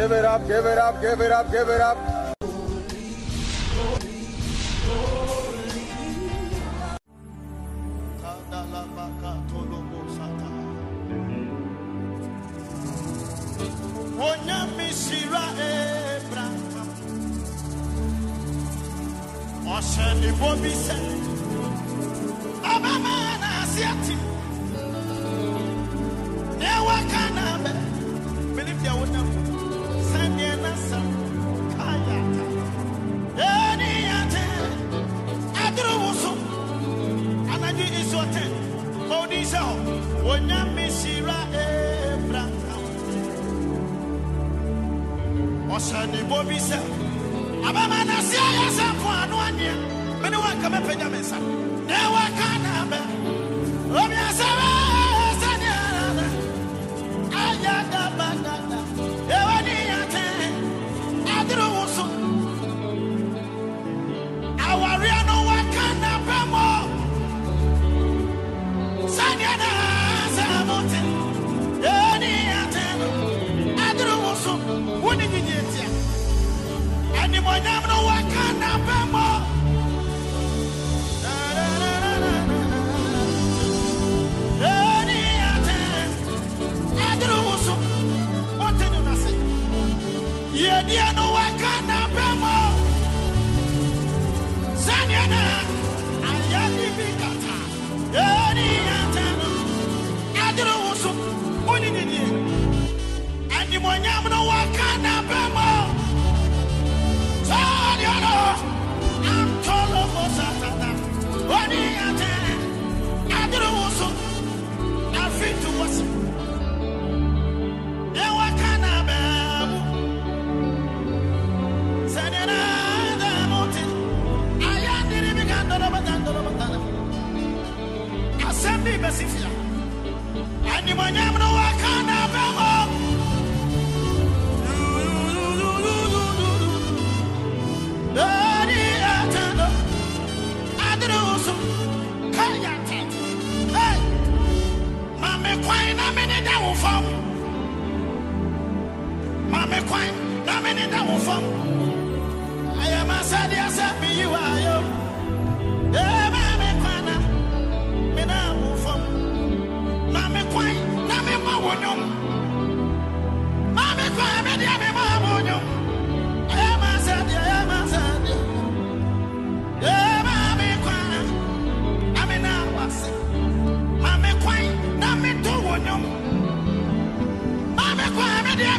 give it up, give it up, give it up, give it up. I'm a ɛmɛ I'm a mo nyum ɛyɛ maa sɛ deɛ ɛyɛ maa sɛ deɛ ɛyɛ maame kwan na mi na wa se maame kwan na mi to wo nyum maame kɔ ɛmɛ deɛ.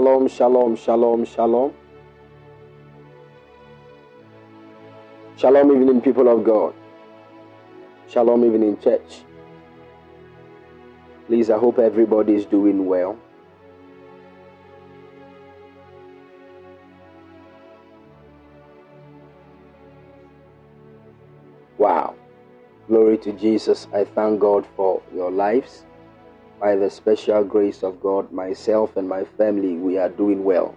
Shalom, shalom, shalom, shalom. Shalom, evening, people of God. Shalom, evening, church. Please, I hope everybody is doing well. Wow. Glory to Jesus. I thank God for your lives. By the special grace of God, myself and my family, we are doing well.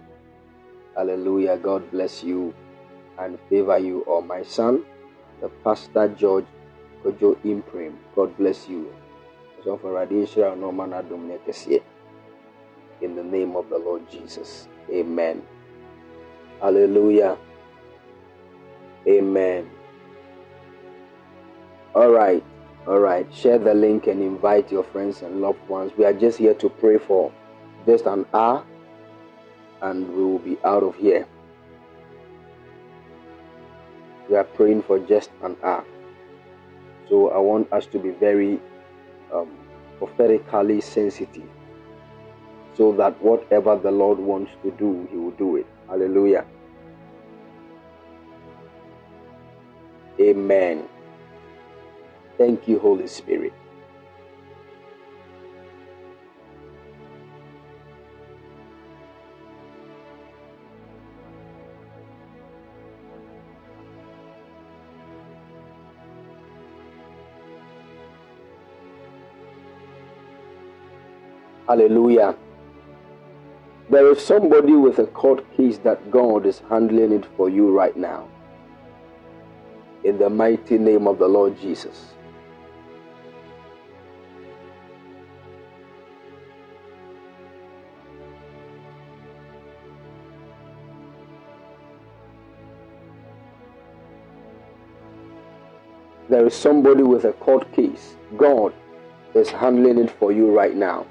Hallelujah. God bless you and favor you. Or my son, the Pastor George Kojo Imprim. God bless you. In the name of the Lord Jesus. Amen. Hallelujah. Amen. All right. All right. Share the link and invite your friends and loved ones. We are just here to pray for just an hour and we will be out of here. We are praying for just an hour. So I want us to be very um, prophetically sensitive so that whatever the Lord wants to do, He will do it. Hallelujah. Amen. Thank you, Holy Spirit. Hallelujah. There is somebody with a court case that God is handling it for you right now. In the mighty name of the Lord Jesus. There is somebody with a court case. God is handling it for you right now.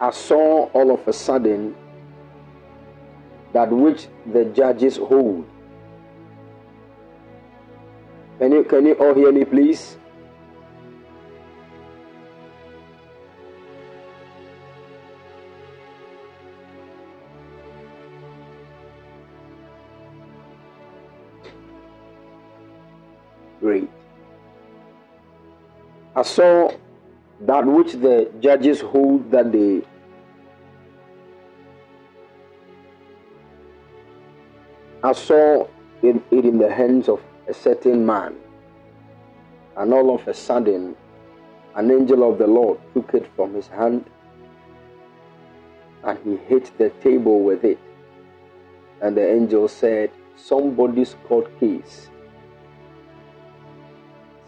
I saw all of a sudden that which the judges hold. Can you can you all hear me please? I saw that which the judges hold that they I saw it, it in the hands of a certain man, and all of a sudden, an angel of the Lord took it from his hand and he hit the table with it. And the angel said, Somebody's court case,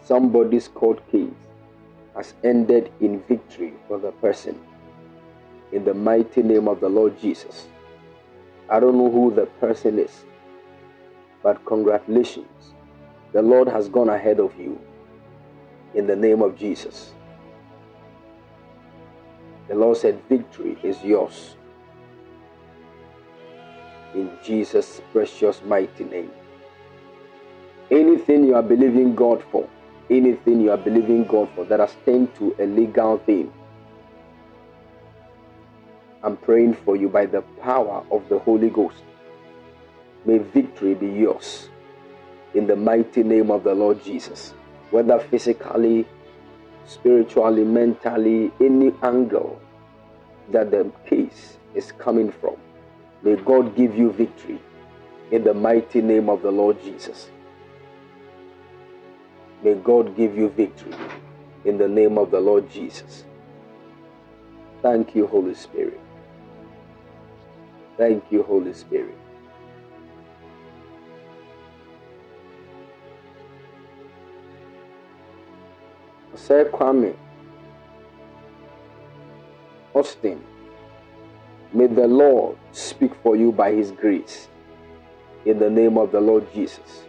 somebody's court case has ended in victory for the person. In the mighty name of the Lord Jesus. I don't know who the person is, but congratulations. The Lord has gone ahead of you. In the name of Jesus. The Lord said, Victory is yours. In Jesus' precious mighty name. Anything you are believing God for, anything you are believing God for that has turned to a legal thing, I'm praying for you by the power of the Holy Ghost. May victory be yours in the mighty name of the Lord Jesus. Whether physically, spiritually, mentally, any angle that the case is coming from, may God give you victory in the mighty name of the Lord Jesus. May God give you victory in the name of the Lord Jesus. Thank you, Holy Spirit. Thank you, Holy Spirit. Sir Kwame Austin, may the Lord speak for you by his grace in the name of the Lord Jesus.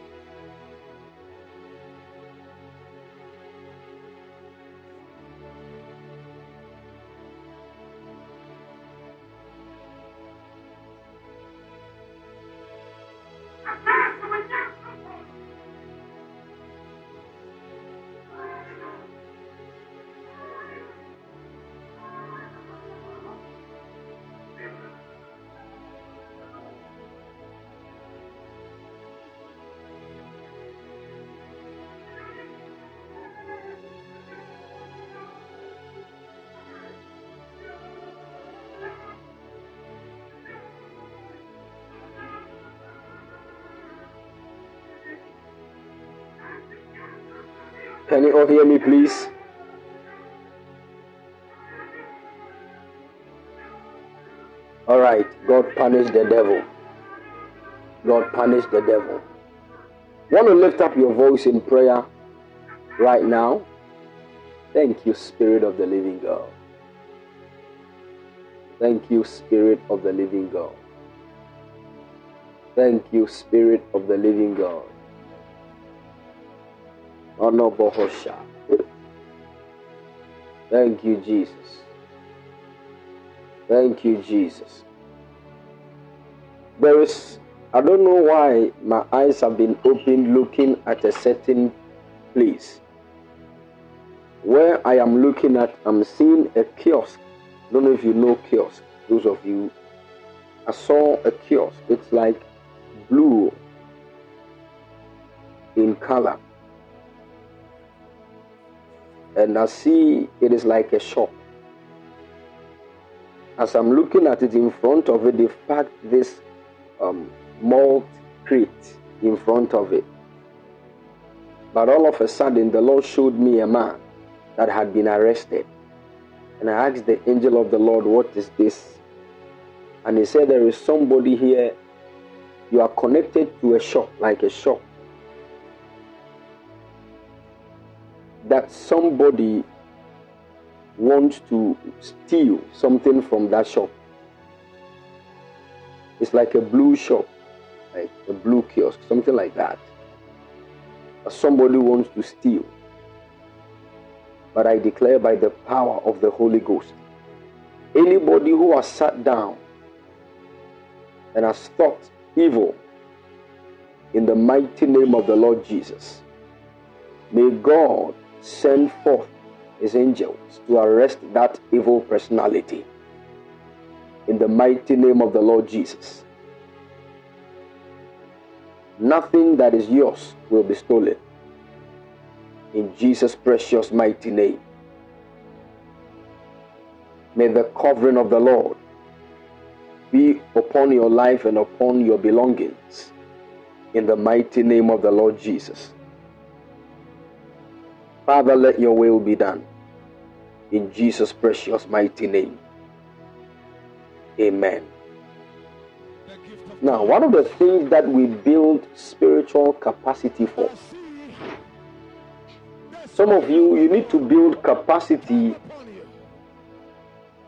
Can you all hear me, please? All right. God punish the devil. God punish the devil. Want to lift up your voice in prayer right now? Thank you, Spirit of the Living God. Thank you, Spirit of the Living God. Thank you, Spirit of the Living God. Thank you, Jesus. Thank you, Jesus. There is, I don't know why my eyes have been open looking at a certain place. Where I am looking at, I'm seeing a kiosk. I don't know if you know kiosk, those of you. I saw a kiosk. It's like blue in color and I see it is like a shop. As I'm looking at it in front of it, they've packed this um, malt crate in front of it. But all of a sudden, the Lord showed me a man that had been arrested. And I asked the angel of the Lord, What is this? And he said, There is somebody here. You are connected to a shop, like a shop. That somebody wants to steal something from that shop. It's like a blue shop, like a blue kiosk, something like that. Somebody wants to steal. But I declare by the power of the Holy Ghost anybody who has sat down and has thought evil in the mighty name of the Lord Jesus, may God send forth his angels to arrest that evil personality. In the mighty name of the Lord Jesus. Nothing that is yours will be stolen. In Jesus' precious mighty name. May the covering of the Lord be upon your life and upon your belongings. In the mighty name of the Lord Jesus. Father, let your will be done. In Jesus' precious mighty name. Amen. Now, one of the things that we build spiritual capacity for. Some of you, you need to build capacity.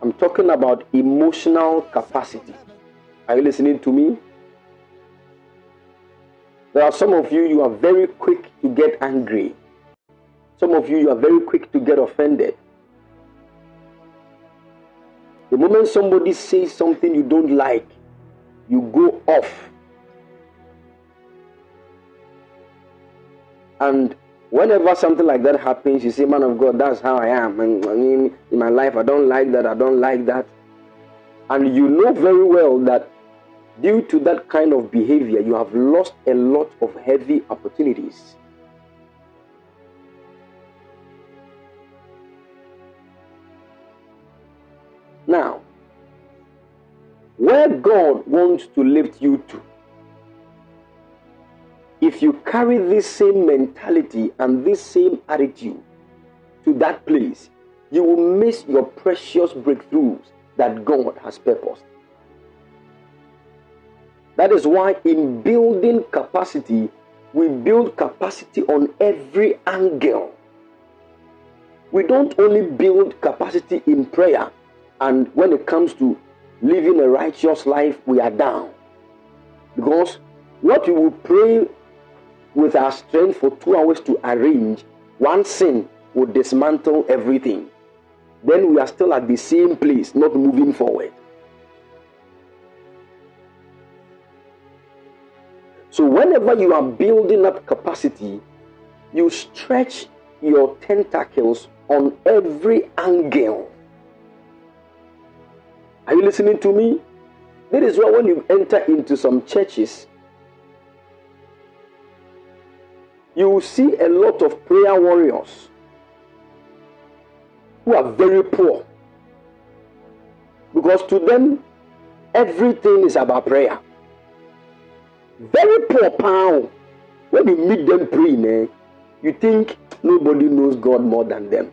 I'm talking about emotional capacity. Are you listening to me? There are some of you, you are very quick to get angry. Some of you, you are very quick to get offended. The moment somebody says something you don't like, you go off. And whenever something like that happens, you say, Man of God, that's how I am. And in my life, I don't like that, I don't like that. And you know very well that due to that kind of behavior, you have lost a lot of heavy opportunities. Now, where God wants to lift you to, if you carry this same mentality and this same attitude to that place, you will miss your precious breakthroughs that God has purposed. That is why, in building capacity, we build capacity on every angle. we don't only build capacity in prayer, and when it comes to living a righteous life, we are down. Because what we will pray with our strength for two hours to arrange, one sin will dismantle everything. Then we are still at the same place, not moving forward. So, whenever you are building up capacity, you stretch your tentacles on every angle. Are you listening to me? That is why when you enter into some churches, you will see a lot of prayer warriors who are very poor. Because to them, everything is about prayer. Very poor power. When you meet them praying, eh, you think nobody knows God more than them.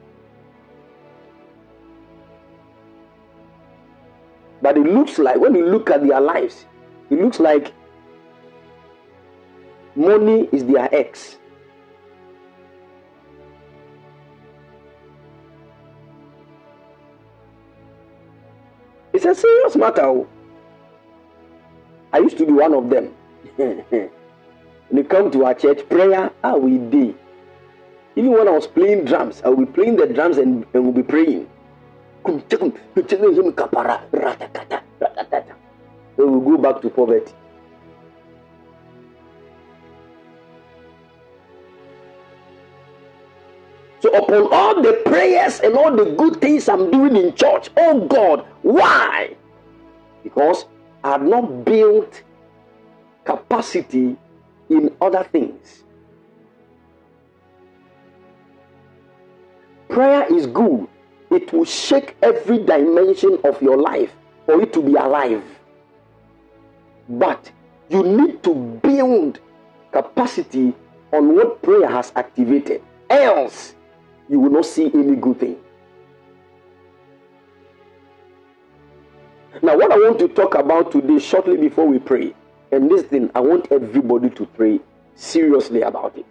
But it looks like, when you look at their lives, it looks like money is their ex. It's a serious matter. oh. I used to be one of them. when you come to our church, prayer, ah, we did. Even when I was playing drums, I will be playing the drums and, and we'll be praying. Then we will go back to poverty. So, upon all the prayers and all the good things I'm doing in church, oh God, why? Because I have not built capacity in other things. Prayer is good, it will shake every dimension of your life for it to be alive. But you need to build capacity on what prayer has activated, else, you will not see any good thing. Now, what I want to talk about today, shortly before we pray, and this thing, I want everybody to pray seriously about it.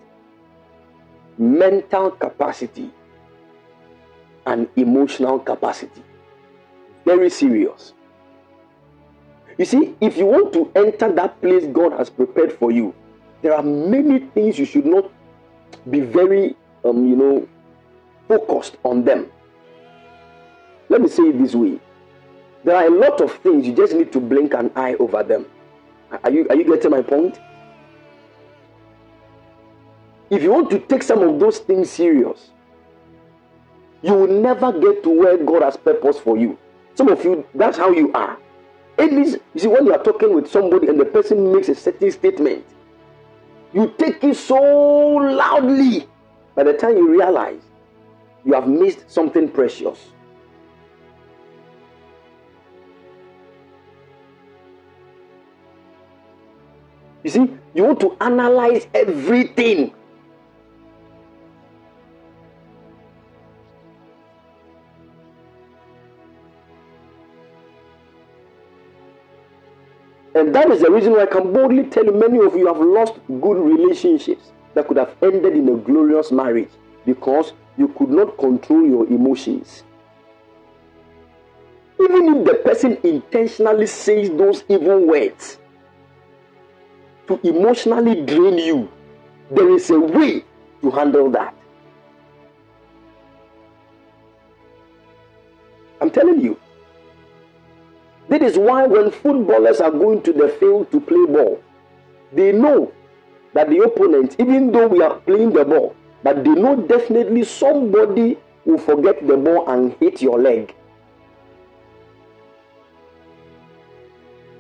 Mental capacity and emotional capacity. Very serious. You see, if you want to enter that place God has prepared for you, there are many things you should not be very, um, you know, focused on them. Let me say it this way there are a lot of things you just need to blink an eye over them. Are you, are you getting my point? If you want to take some of those things serious, you will never get to where God has purpose for you. Some of you, that's how you are. At least, you see, when you are talking with somebody and the person makes a certain statement, you take it so loudly. By the time you realize, you have missed something precious. You see, you want to analyze everything. And that is the reason why I can boldly tell you many of you have lost good relationships that could have ended in a glorious marriage because you could not control your emotions. Even if the person intentionally says those evil words to emotionally drain you, there is a way to handle that. I'm telling you. That is why when footballers are going to the field to play ball, they know that the opponent, even though we are playing the ball, but they know definitely somebody will forget the ball and hit your leg.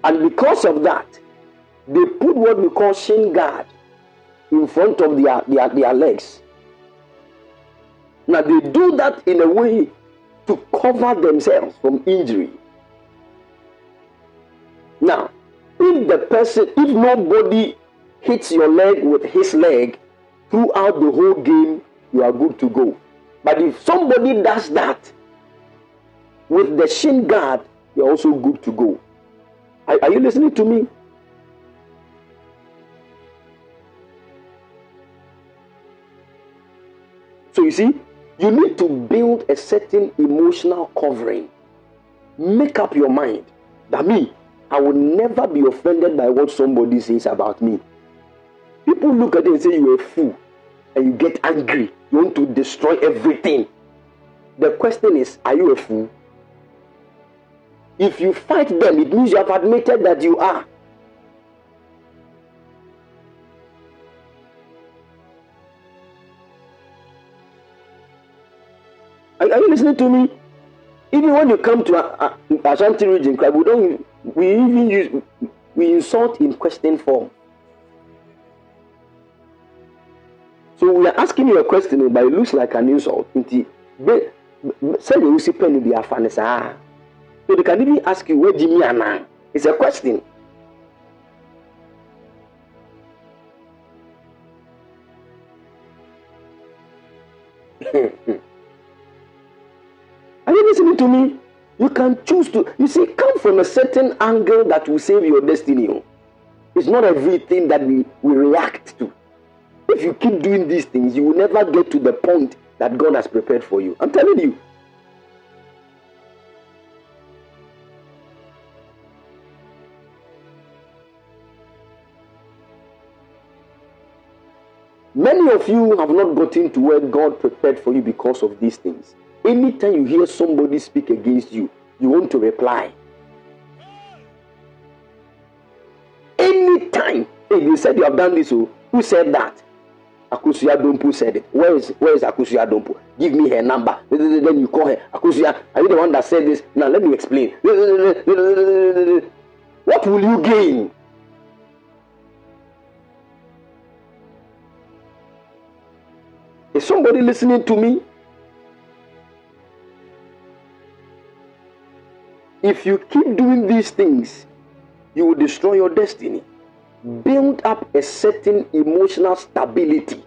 And because of that, they put what we call shin guard in front of their, their, their legs. Now they do that in a way to cover themselves from injury. Now, if the person, if nobody hits your leg with his leg throughout the whole game, you are good to go. But if somebody does that with the shin guard, you're also good to go. Are, are you listening to me? So you see, You need to build a certain emotional covering. Make up your mind that me, I will never be offended by what somebody says about me. People look at it and say you're a fool and you get angry. You want to destroy everything. The question is, are you a fool? If you fight them, it means you have admitted that you are. Are, are you listening to me? Even when you come to a, Ashanti region, we don't we even use we insult in question form. So we are asking you a question, but it looks like an insult. Say you see penny be a fan So they can even ask you where Jimmy Anna. It's a question. Are you listening to me? You can choose to, you see, come from a certain angle that will save your destiny. Oh. It's not everything that we, we react to. If you keep doing these things, you will never get to the point that God has prepared for you. I'm telling you. Many of you have not gotten to where God prepared for you because of these things. Anytime you hear somebody speak against you, you want to reply. Anytime, hey, you said you have done this, oh, who said that? Akusuya Dompu said it. Where is where is Akusuya Dompu? Give me her number. Then you call her. Akusuya, are you the one that said this? Now let me explain. What will you gain? Is somebody listening to me? If you keep doing these things, you will destroy your destiny. Build up a certain emotional stability.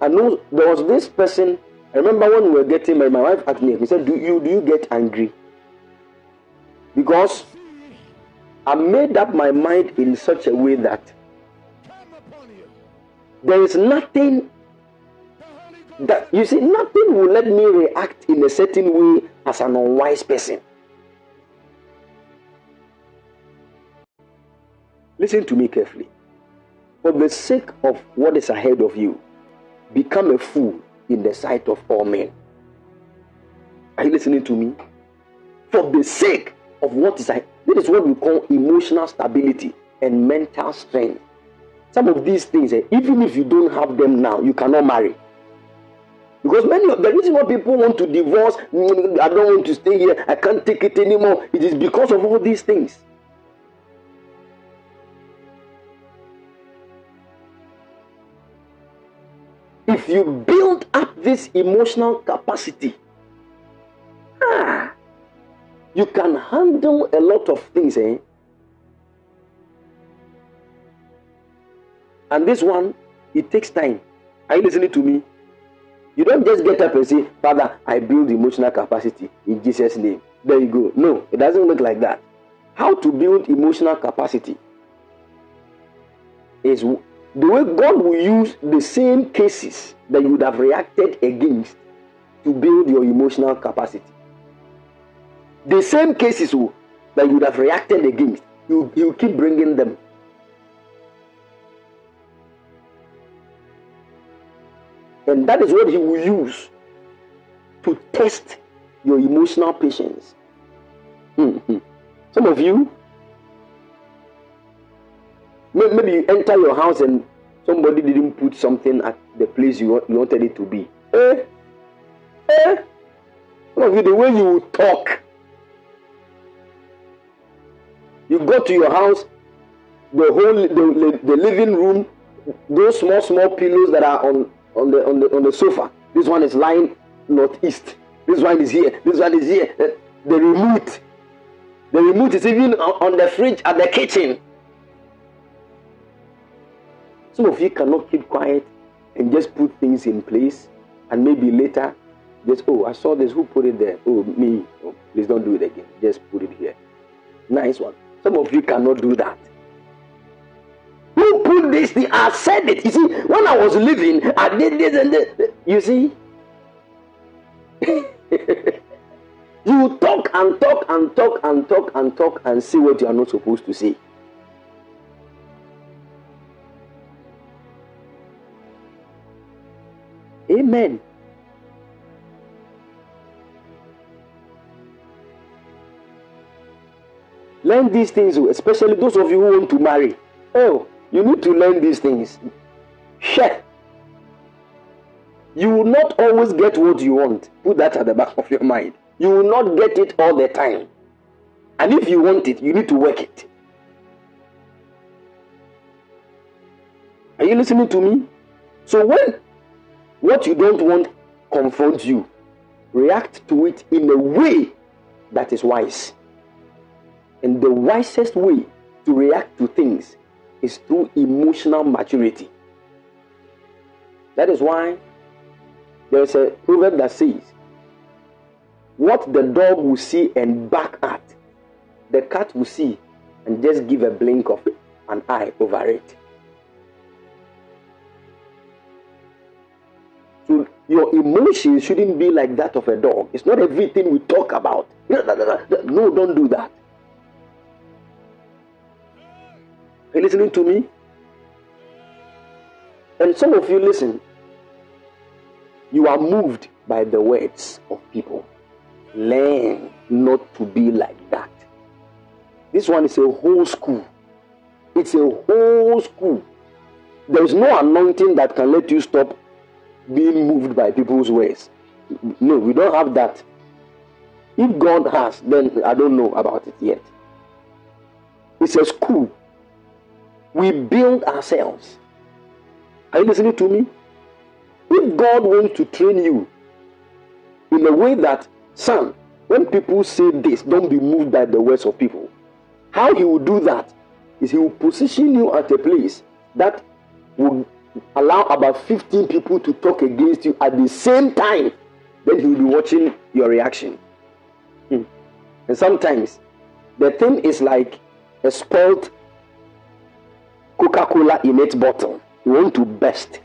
I know there was this person. I remember when we were getting married, my wife asked me, he said, Do you do you get angry? Because I made up my mind in such a way that there is nothing that you see, nothing will let me react in a certain way as an unwise person. Listen to me carefully. For the sake of what is ahead of you, become a fool in the sight of all men. Are you listening to me? For the sake of what is ahead. This is what we call emotional stability and mental strength. Some of these things, eh, even if you don't have them now, you cannot marry. Because many of the reason why people want to divorce, I don't want to stay here, I can't take it anymore, it is because of all these things. If you build up this emotional capacity, ah, you can handle a lot of things, eh? And this one, it takes time. Are you listening to me? You don't just get up and say, Father, I build emotional capacity in Jesus' name. There you go. No, it doesn't work like that. How to build emotional capacity is the way God will use the same cases that you would have reacted against to build your emotional capacity. The same cases oh, that you would have reacted against, you, you keep bringing them And that is what he will use to test your emotional patience. Mm-hmm. Some of you, maybe you enter your house and somebody didn't put something at the place you you wanted it to be. Eh? Eh? Some of you, the way you talk, you go to your house, the whole the, the living room, those small small pillows that are on on the on the on the sofa. This one is lying northeast. This one is here. This one is here. Uh, the, the remote. The remote is even on the fridge at the kitchen. Some of you cannot keep quiet and just put things in place, and maybe later, just oh, I saw this. Who put it there? Oh, me. Oh, please don't do it again. Just put it here. Nice one. Some of you cannot do that. This thing. I said it. You see, when I was living, I did this and this. You see? you talk and talk and talk and talk and talk and see what you are not supposed to say. Amen. Learn these things, especially those of you who want to marry. Oh, you need to learn these things. Share. You will not always get what you want. Put that at the back of your mind. You will not get it all the time. And if you want it, you need to work it. Are you listening to me? So when what you don't want confronts you, react to it in a way that is wise. And the wisest way to react to things is through emotional maturity. That is why there's a proverb that says, What the dog will see and bark at, the cat will see and just give a blink of an eye over it. So your emotions shouldn't be like that of a dog. It's not everything we talk about. No, don't do that. Are you listening to me? And some of you listen. You are moved by the words of people. Learn not to be like that. This one is a whole school. It's a whole school. There is no anointing that can let you stop being moved by people's words. No, we don't have that. If God has, then I don't know about it yet. It's a school we build ourselves. Are you listening to me? If God wants to train you in a way that, son, when people say this, don't be moved by the words of people. How he will do that is he will position you at a place that will allow about 15 people to talk against you at the same time. Then he will be watching your reaction. Hmm. And sometimes the thing is like a spoiled Coca Cola in its bottle. You want to burst.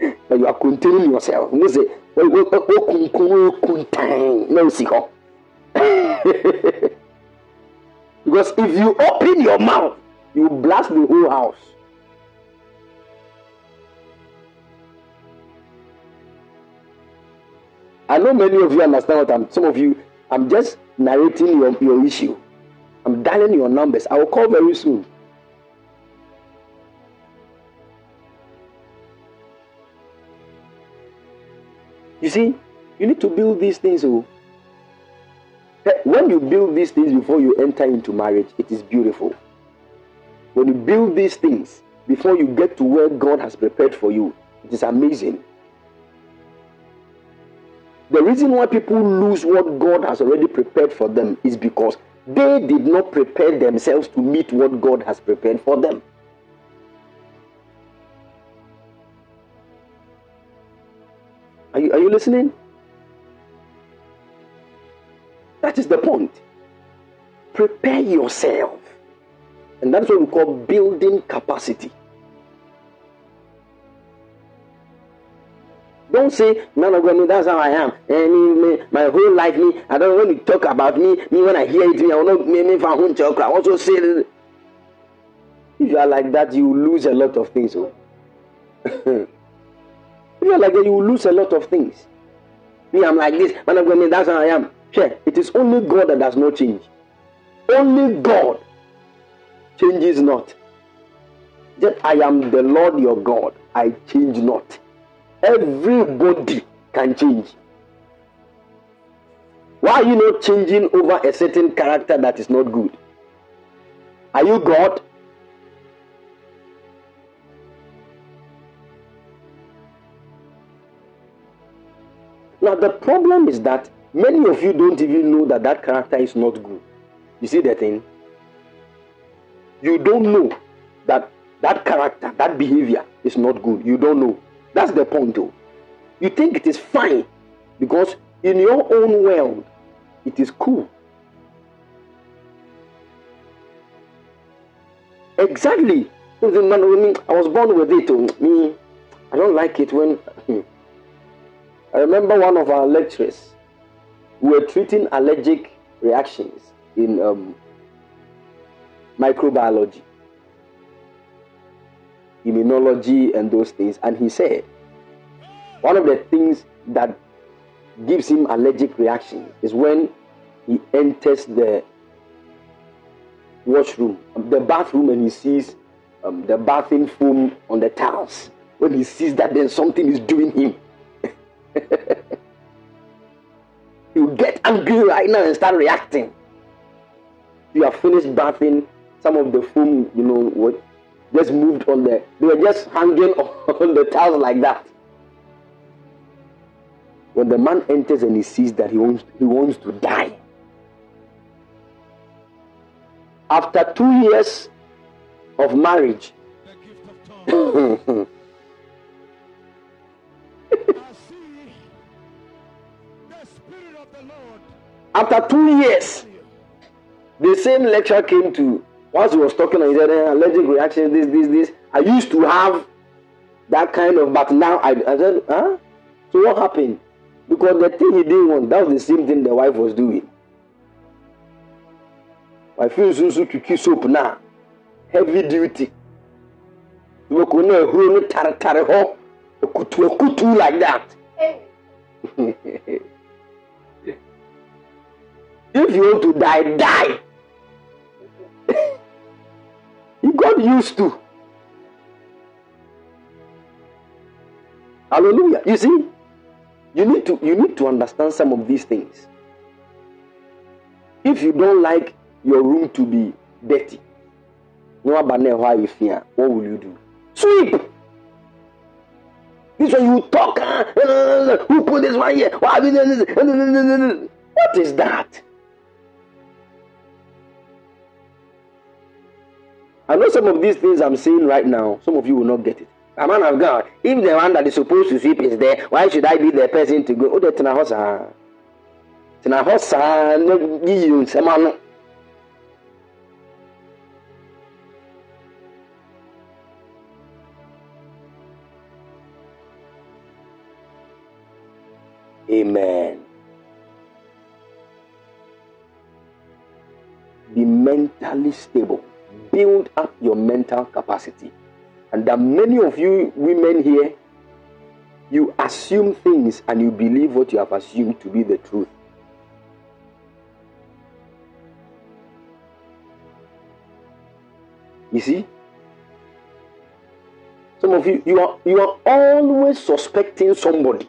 but you are containing yourself. You say, because if you open your mouth, you blast the whole house. I know many of you understand what I'm. Some of you, I'm just narrating your, your issue. I'm dialing your numbers. I will call very soon. You see, you need to build these things. Oh. Eh, when you build these things before you enter into marriage, it is beautiful. When you build these things before you get to where God has prepared for you, it is amazing. The reason why people lose what God has already prepared for them is because they did not prepare themselves to meet what God has prepared for them. Are you listening? That is the point. Prepare yourself. And that's what we call building capacity. Don't say, man of God, that's how I am. And me, me, my whole life, me, I don't want to talk about me, me when I hear it, me, I will not me, me, won't talk. I also say, if you are like that, you lose a lot of things. Oh. You're like that, you will lose a lot of things. Me, I'm like this. Man, I'm going to say that's how I am. Sure, it is only God that does not change. Only God changes not. Just I am the Lord your God. I change not. Everybody can change. Why are you not changing over a certain character that is not good? Are you God? Now, the problem is that many of you don't even know that that character is not good. You see the thing? You don't know that that character, that behavior is not good. You don't know. That's the point, though. You think it is fine because in your own world, it is cool. Exactly. I was born with it. Me, I don't like it when. Hmm, I remember one of our lecturers. We were treating allergic reactions in um, microbiology, immunology, and those things. And he said one of the things that gives him allergic reaction is when he enters the washroom, the bathroom, and he sees um, the bathing foam on the tiles. When he sees that, then something is doing him. you get angry right now and start reacting. You have finished bathing, some of the foam, you know, what just moved on there. they were just hanging on the tiles like that. When the man enters and he sees that he wants he wants to die. After two years of marriage, After two years, the same lecturer came to once he was talking and he said, eh, allergic reaction, this, this, this. I used to have that kind of, but now I, I said, huh? So what happened? Because the thing he didn't want, that was the same thing the wife was doing. I feel so so to kiss up now. Heavy duty. Look, no, who no tare tare ho, kutu like that. If you want to die, die. you got used to. Hallelujah. You see, you need to you need to understand some of these things. If you don't like your room to be dirty, no why you fear, what will you do? Sweep. This one you talk. Ah, eh, eh, eh, who put this one here? What is that? I know some of these things I'm saying right now, some of you will not get it. A man of God, if the one that is supposed to sweep is there, why should I be the person to go? Oh, that's na hosa. Tena hosa, no, you, semano. Amen. Be mentally stable build up your mental capacity. And that many of you women here, you assume things and you believe what you have assumed to be the truth. You see? Some of you, you are, you are always suspecting somebody.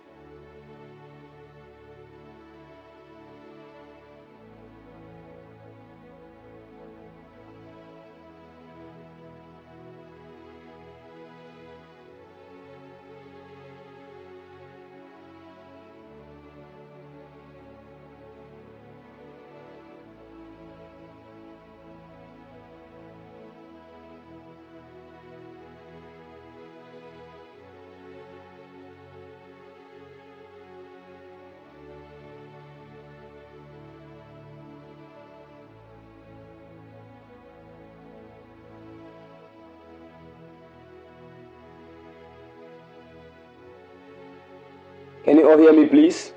Can you all hear me, please?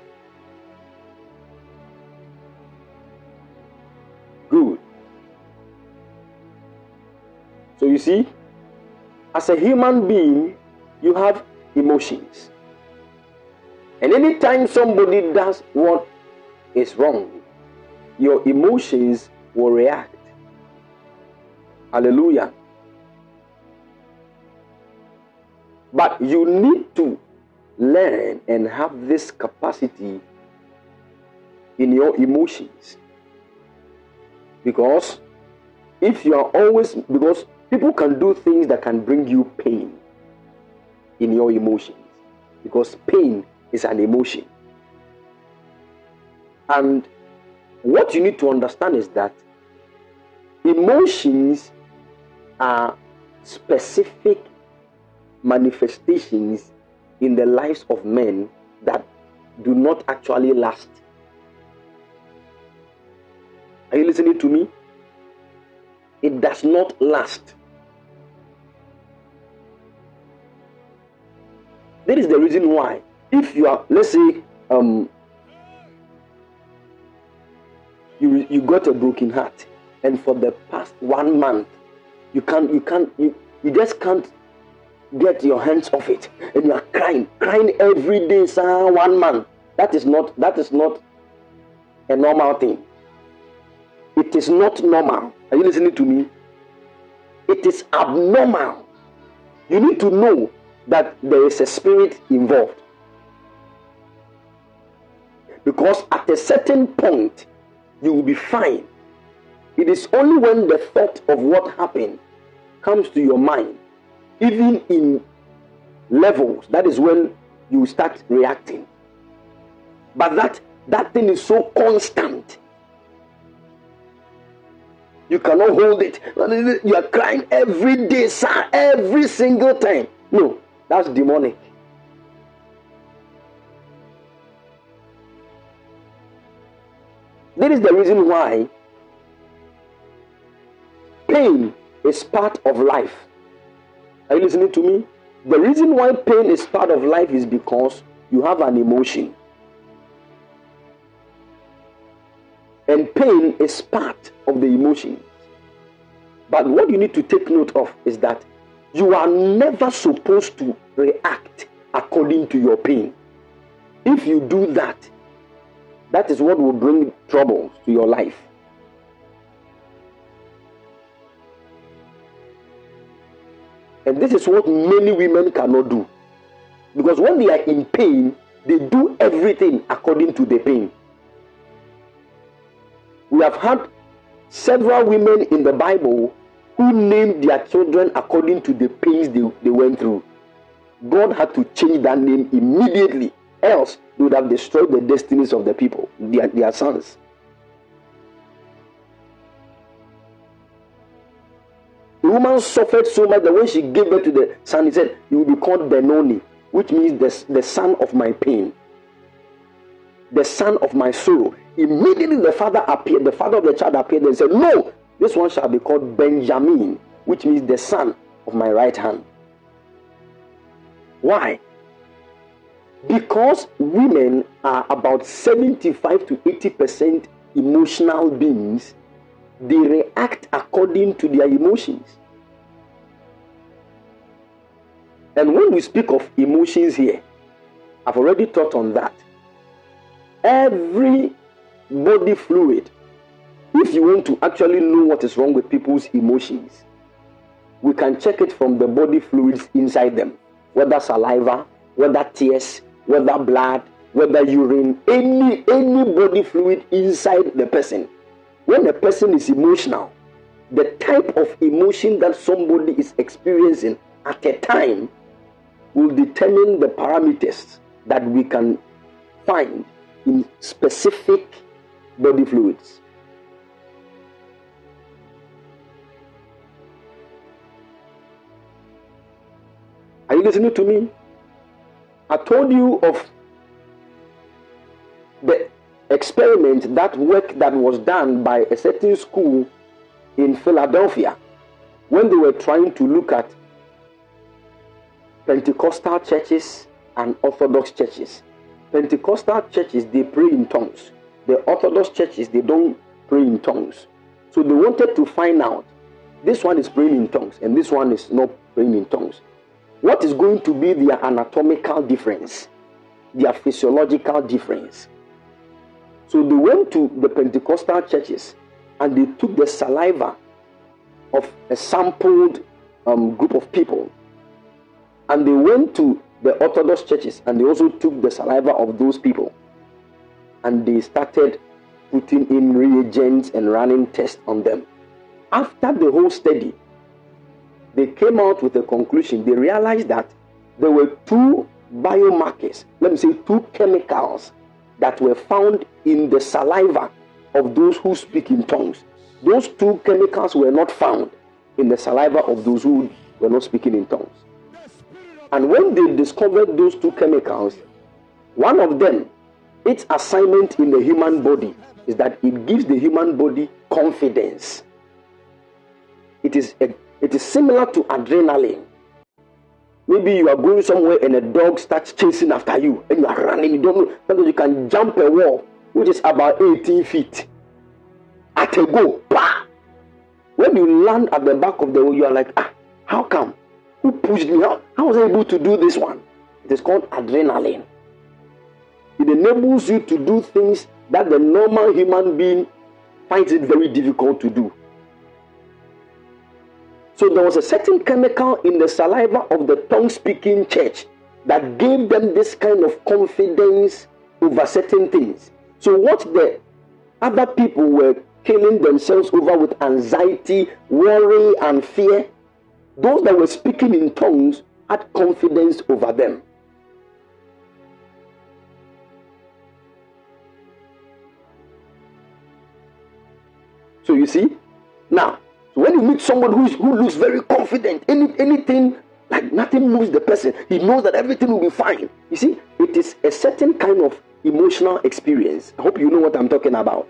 Good. So you see, as a human being, you have emotions. And anytime somebody does what is wrong, your emotions will react. Hallelujah. But you need to learn and have this capacity in your emotions. Because if you are always, because people can do things that can bring you pain in your emotions. Because pain is an emotion. And what you need to understand is that emotions are specific manifestations in the lives of men that do not actually last. Are you listening to me? It does not last. That is the reason why, if you are, let's say, um, you you got a broken heart, and for the past one month, you can't, you can't, you, you just can't get your hands off it, and you are crying, crying every day, sir, one month. That is not that is not a normal thing. It is not normal. Are you listening to me? It is abnormal. You need to know that there is a spirit involved. Because at a certain point, you will be fine. It is only when the thought of what happened comes to your mind, even in levels, that is when you start reacting. But that that thing is so constant. You cannot hold it. You are crying every day, sir, every single time. No, that's demonic. That is the reason why pain is part of life. Are you listening to me? The reason why pain is part of life is because you have an emotion. And pain is part of the emotion. But what you need to take note of is that you are never supposed to react according to your pain. If you do that, that is what will bring troubles to your life. And this is what many women cannot do. Because when they are in pain, they do everything according to the pain. We have had several women in the Bible who named their children according to the pains they, they went through. God had to change that name immediately, else, they would have destroyed the destinies of the people, their, their sons. Woman suffered so much that when she gave birth to the son, he said, You will be called Benoni, which means the, the son of my pain, the son of my sorrow. Immediately the father appeared, the father of the child appeared and said, No, this one shall be called Benjamin, which means the son of my right hand. Why? Because women are about 75 to 80% emotional beings, they react according to their emotions. And when we speak of emotions here, I've already taught on that. Every body fluid. If you want to actually know what is wrong with people's emotions, we can check it from the body fluids inside them, whether saliva, whether tears, whether blood, whether urine, any any body fluid inside the person. When a person is emotional, the type of emotion that somebody is experiencing at a time will determine the parameters that we can find in specific body fluids. Are you listening to me? I told you of the experiment, that work that was done by a certain school in Philadelphia when they were trying to look at Pentecostal churches and Orthodox churches. Pentecostal churches, they pray in tongues the Orthodox churches, they don't pray in tongues. So they wanted to find out this one is praying in tongues and this one is not praying in tongues. What is going to be their anatomical difference, their physiological difference? So they went to the Pentecostal churches and they took the saliva of a sampled um, group of people and they went to the Orthodox churches and they also took the saliva of those people and they started putting in reagents and running tests on them. After the whole study, they came out with a conclusion. They realized that there were two biomarkers, let me say two chemicals that were found in the saliva of those who speak in tongues. Those two chemicals were not found in the saliva of those who were not speaking in tongues. And when they discovered those two chemicals, one of them its assignment in the human body is that it gives the human body confidence. It is, a, it is similar to adrenaline. Maybe you are going somewhere and a dog starts chasing after you and you are running. You don't know. Sometimes you can jump a wall, which is about 18 feet. At a go, bah! When you land at the back of the wall, you are like, ah, how come? Who pushed me? How, how was I able to do this one? It is called adrenaline. It enables you to do things that the normal human being finds it very difficult to do. So there was a certain chemical in the saliva of the tongue speaking church that gave them this kind of confidence over certain things. So what the other people were killing themselves over with anxiety, worry, and fear, those that were speaking in tongues had confidence over them. So you see, now when you meet someone who, is, who looks very confident, any, anything like nothing moves the person, he knows that everything will be fine. You see, it is a certain kind of emotional experience. I hope you know what I'm talking about.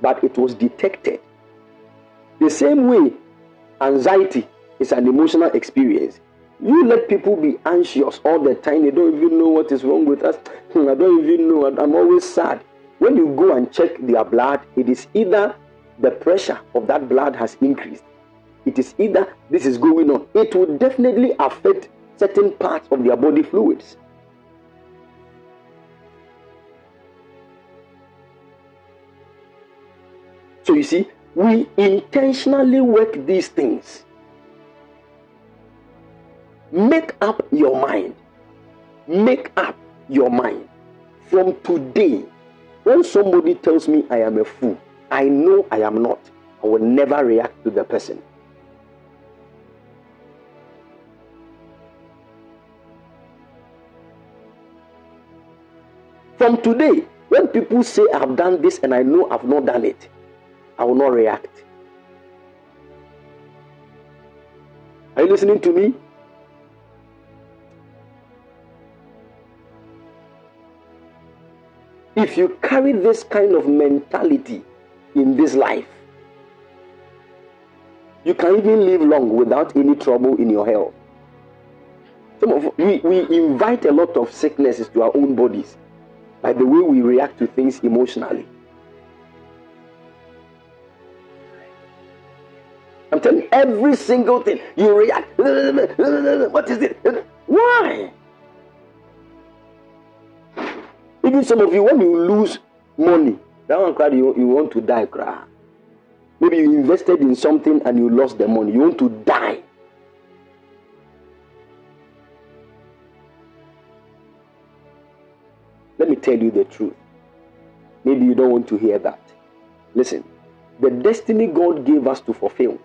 But it was detected. The same way anxiety is an emotional experience. You let people be anxious all the time. They don't even know what is wrong with us. I don't even know. I'm always sad. When you go and check their blood, it is either the pressure of that blood has increased, it is either this is going on. It will definitely affect certain parts of their body fluids. So you see, we intentionally work these things. Make up your mind. Make up your mind. From today, when somebody tells me I am a fool, I know I am not. I will never react to the person. From today, when people say I've done this and I know I've not done it, I will not react. Are you listening to me? If you carry this kind of mentality in this life, you can even live long without any trouble in your health. Some of we, we invite a lot of sicknesses to our own bodies by the way we react to things emotionally. I'm telling you, every single thing you react. What is it? Why? Even some of you, when you lose money, that one cry you, you want to die, cry. Maybe you invested in something and you lost the money. You want to die. Let me tell you the truth. Maybe you don't want to hear that. Listen, the destiny God gave us to fulfill,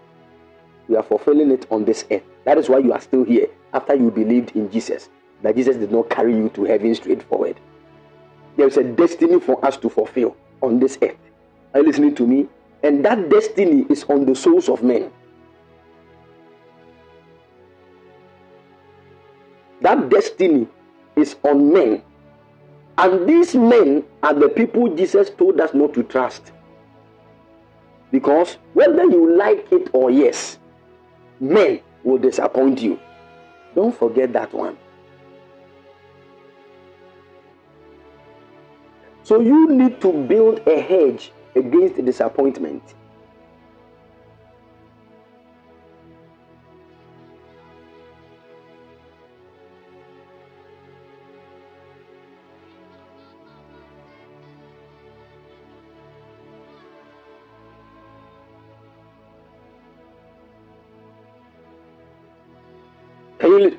we are fulfilling it on this earth. That is why you are still here after you believed in Jesus. That Jesus did not carry you to heaven straightforward. There is a destiny for us to fulfill on this earth. Are you listening to me? And that destiny is on the souls of men. That destiny is on men. And these men are the people Jesus told us not to trust. Because whether you like it or yes, men will disappoint you. Don't forget that one. So you need to build a hedge against disappointment.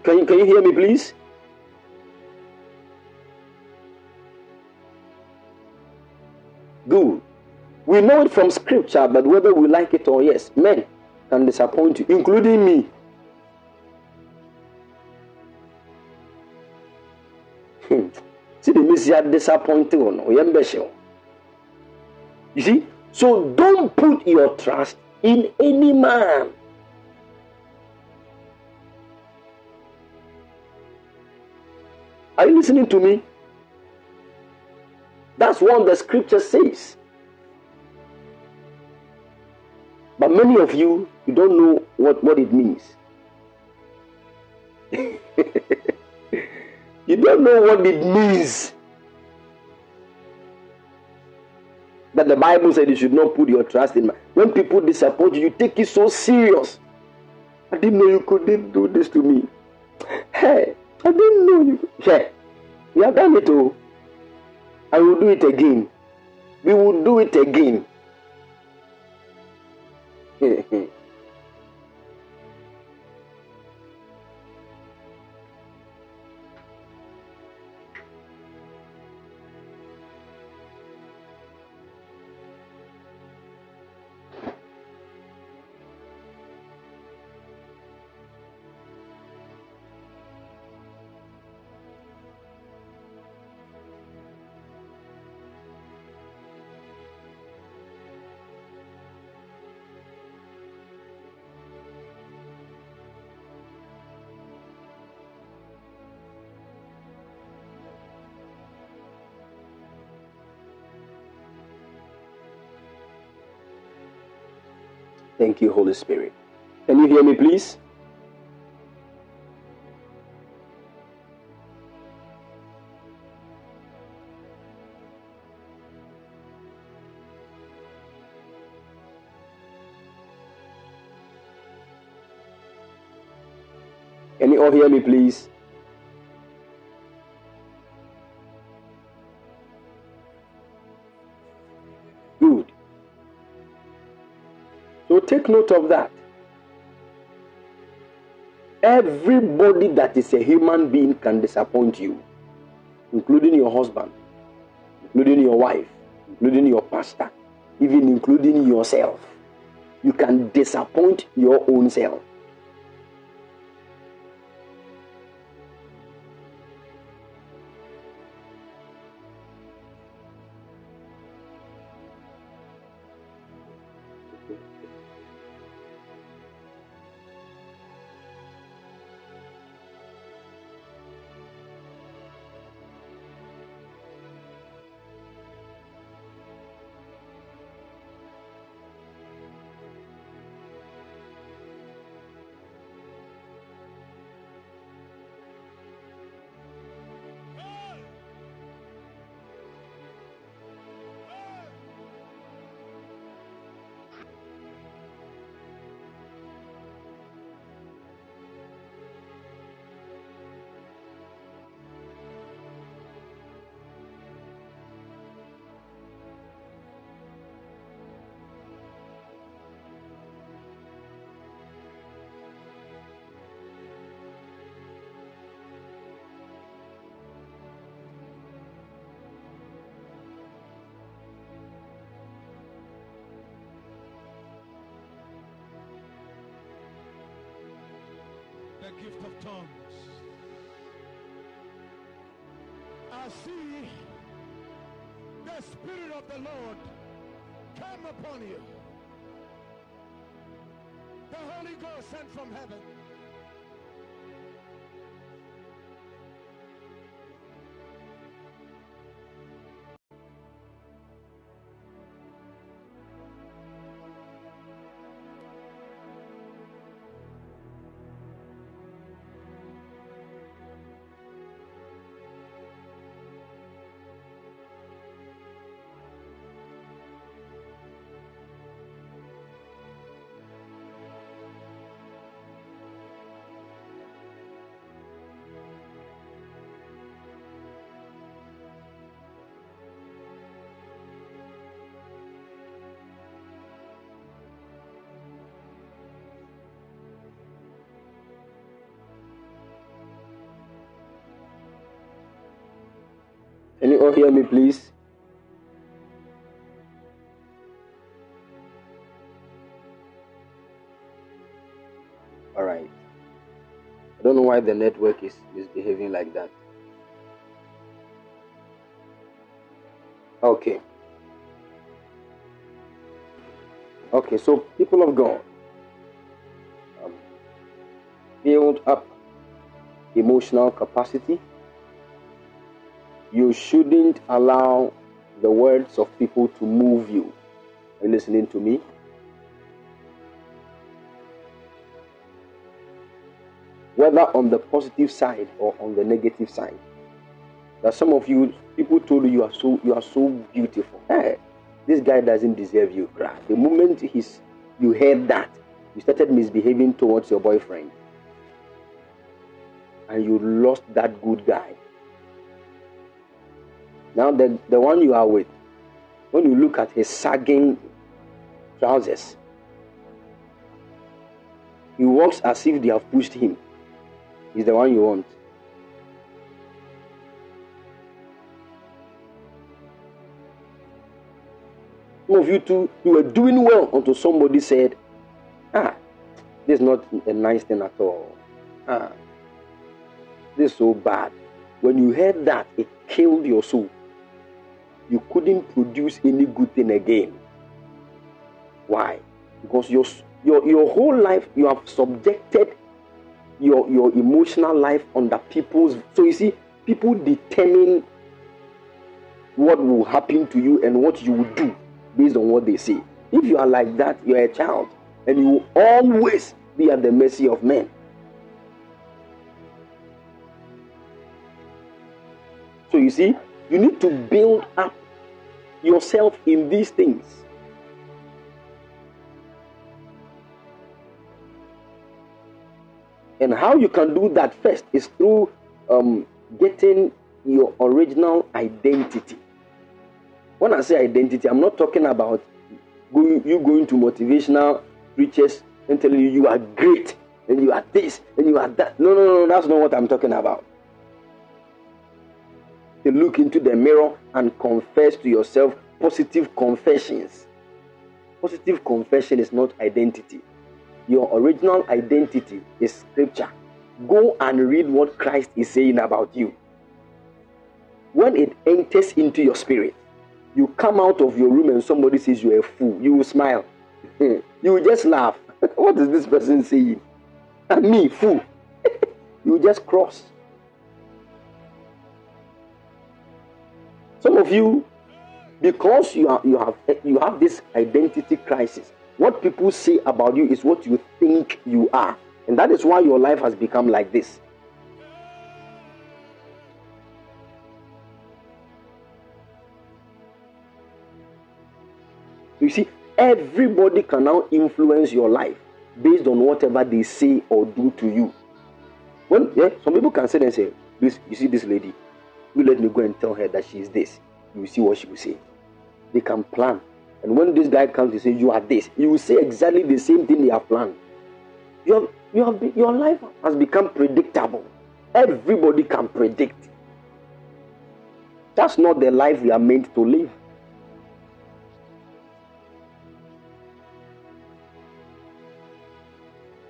Can you, can you hear me, please? Good. We know it from scripture but whether we like it or yes, men can disappoint you, including me. Hmm. See the Messiah disappointing on You see? So don't put your trust in any man. Are you listening to me? That's what the scripture says. But many of you, you don't know what, what it means. you don't know what it means. That the Bible said you should not put your trust in. When people disappoint you, you take it so serious. I didn't know you couldn't do this to me. Hey, I didn't know you. Hey, we have done it all. I will do it again. We will do it again. Thank you, Holy Spirit. Can you hear me, please? Can you all hear me, please? Take note of that. Everybody that is a human being can disappoint you, including your husband, including your wife, including your pastor, even including yourself. You can disappoint your own self. Gift of tongues. I see the Spirit of the Lord come upon you. The Holy Ghost sent from heaven. All hear me, please? All right. I don't know why the network is misbehaving like that. Okay. Okay, so people of God, um, build up emotional capacity you shouldn't allow the words of people to move you. Are you listening to me? whether on the positive side or on the negative side. That some of you people told you you are so you are so beautiful. Hey, this guy doesn't deserve you. The moment he's you heard that, you started misbehaving towards your boyfriend. And you lost that good guy. Now the, the one you are with, when you look at his sagging trousers, he walks as if they have pushed him. He's the one you want. Some of you too, you were doing well until somebody said, Ah, this is not a nice thing at all. Ah, this is so bad. When you heard that, it killed your soul. You couldn't produce any good thing again. Why? Because your, your, your whole life you have subjected your, your emotional life under people's. So you see, people determine what will happen to you and what you will do based on what they say. If you are like that, you are a child and you will always be at the mercy of men. So you see, you need to build up yourself in these things. And how you can do that first is through um, getting your original identity. When I say identity, I'm not talking about you going to motivational preachers and telling you you are great and you are this and you are that. No, no, no, that's not what I'm talking about. To look into the mirror and confess to yourself positive confessions. Positive confession is not identity. Your original identity is scripture. Go and read what Christ is saying about you. When it enters into your spirit, you come out of your room and somebody says you're a fool, you will smile. you will just laugh. what is this person saying? And me, fool. you just cross. Some of you, because you are you have you have this identity crisis. What people say about you is what you think you are, and that is why your life has become like this. You see, everybody can now influence your life based on whatever they say or do to you. When yeah, some people can sit and say, "This, you see this lady, you let me go and tell her that she is this." You see what she will say. They can plan, and when this guy comes to say you are this, you will say exactly the same thing they have planned. You have, you have, your life has become predictable. Everybody can predict. That's not the life we are meant to live.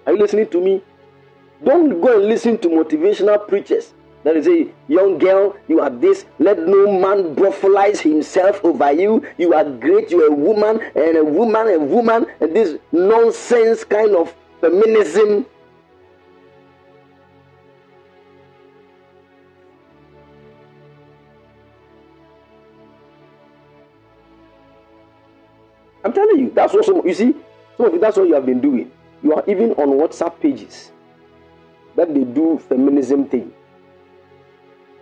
Are you listening to me? Don't go and listen to motivational preachers that is a young girl, you are this. Let no man brothelize himself over you. You are great. You are a woman and a woman, a woman, and this nonsense kind of feminism. I'm telling you, that's what some, you see, some of you, that's what you have been doing. You are even on WhatsApp pages that they do feminism thing.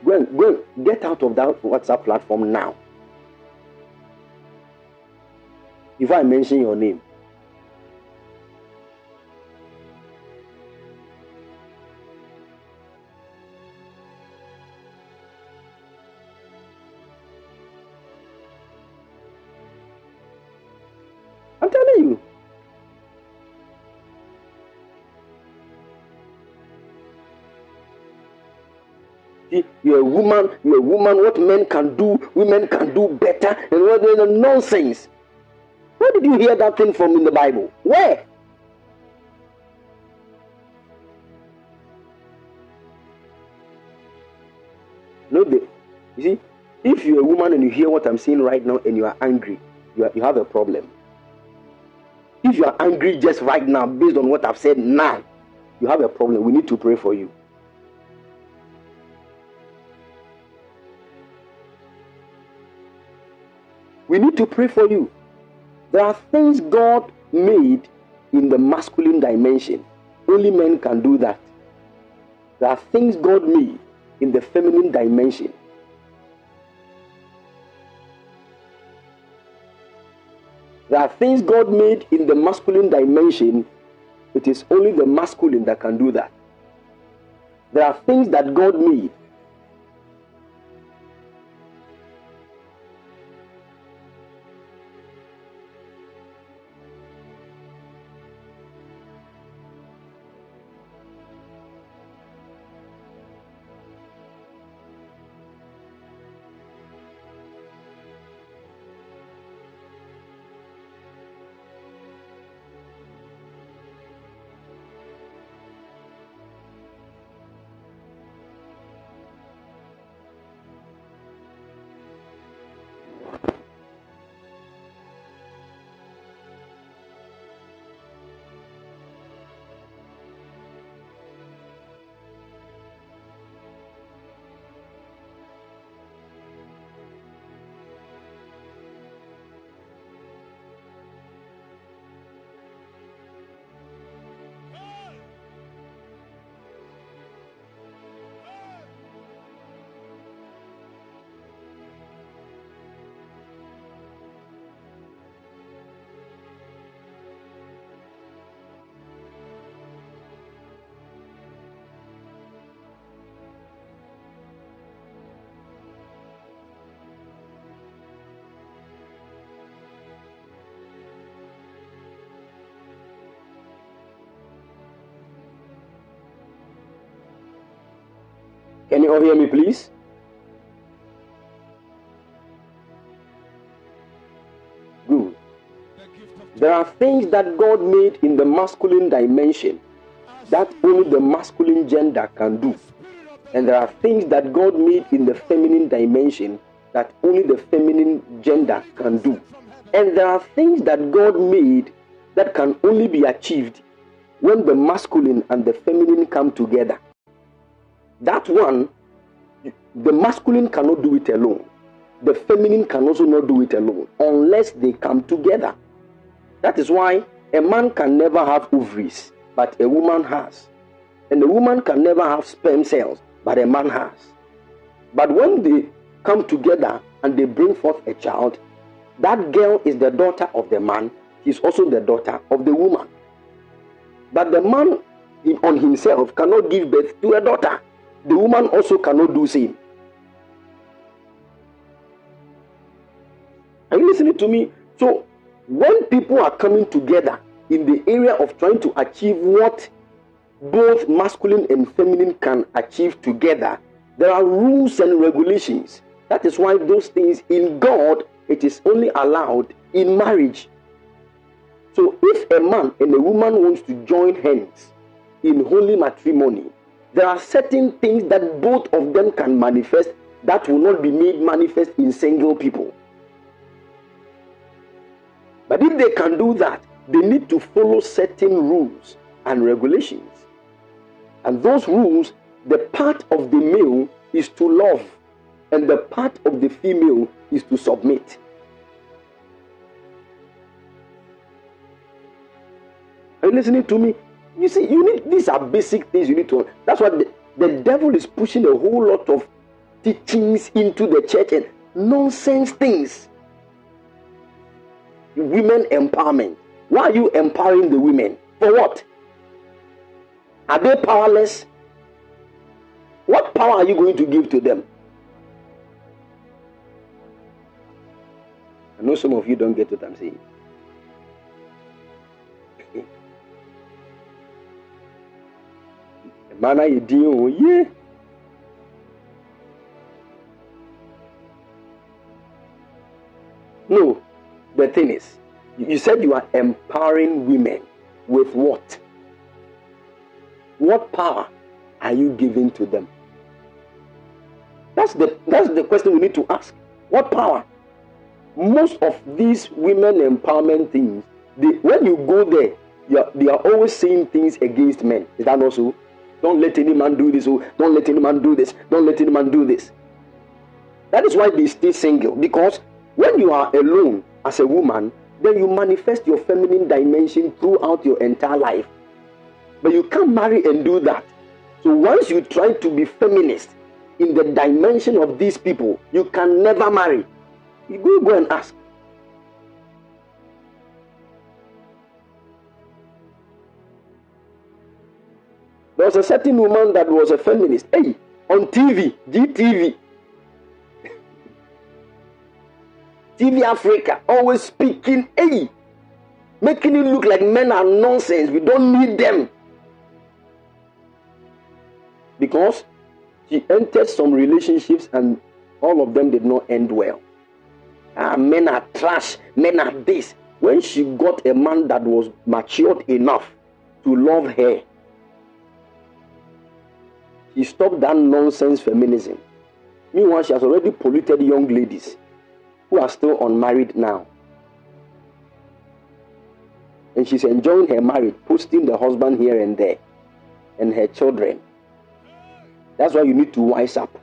And, go get out of that WhatsApp platform now. Before I mention your name. You're a woman, you're a woman. What men can do, women can do better. And what the nonsense. Where did you hear that thing from in the Bible? Where? No, you see, if you're a woman and you hear what I'm saying right now and you are angry, you, are, you have a problem. If you are angry just right now, based on what I've said now, you have a problem. We need to pray for you. We need to pray for you. There are things God made in the masculine dimension. Only men can do that. There are things God made in the feminine dimension. There are things God made in the masculine dimension. It is only the masculine that can do that. There are things that God made Can you all hear me, please? Good. There are things that God made in the masculine dimension that only the masculine gender can do. And there are things that God made in the feminine dimension that only the feminine gender can do. And there are things that God made that can only be achieved when the masculine and the feminine come together. That one, the masculine cannot do it alone. The feminine can also not do it alone unless they come together. That is why a man can never have ovaries, but a woman has. And a woman can never have sperm cells, but a man has. But when they come together and they bring forth a child, that girl is the daughter of the man, he's also the daughter of the woman. But the man on himself cannot give birth to a daughter the woman also cannot do same. Are you listening to me? So when people are coming together in the area of trying to achieve what both masculine and feminine can achieve together, there are rules and regulations. That is why those things in God it is only allowed in marriage. So if a man and a woman wants to join hands in holy matrimony, there are certain things that both of them can manifest that will not be made manifest in single people. But if they can do that, they need to follow certain rules and regulations. And those rules, the part of the male is to love, and the part of the female is to submit. Are you listening to me? You see, you need these are basic things you need to. That's what the, the devil is pushing a whole lot of teachings into the church and nonsense things. Women empowerment. Why are you empowering the women? For what? Are they powerless? What power are you going to give to them? I know some of you don't get what I'm saying. Mana yɛ din o yie no the thing is you said you are empowering women with what? What power are you giving to them? That's the that's the question we need to ask. What power? Most of these women empowerment things they, when you go there you are, they are always saying things against men. Is that also don't let any man do this. Oh, don't let any man do this. Don't let any man do this. That is why they stay single. Because when you are alone as a woman, then you manifest your feminine dimension throughout your entire life. But you can't marry and do that. So once you try to be feminist in the dimension of these people, you can never marry. You go go and ask. There was a certain woman that was a feminist. Hey, on TV, GTV, TV Africa, always speaking, hey, making it look like men are nonsense. We don't need them. Because she entered some relationships and all of them did not end well. Ah, men are trash, men are this. When she got a man that was matured enough to love her, he stopped that nonsense feminism. Meanwhile, she has already polluted young ladies who are still unmarried now. And she's enjoying her marriage, posting the husband here and there, and her children. That's why you need to wise up.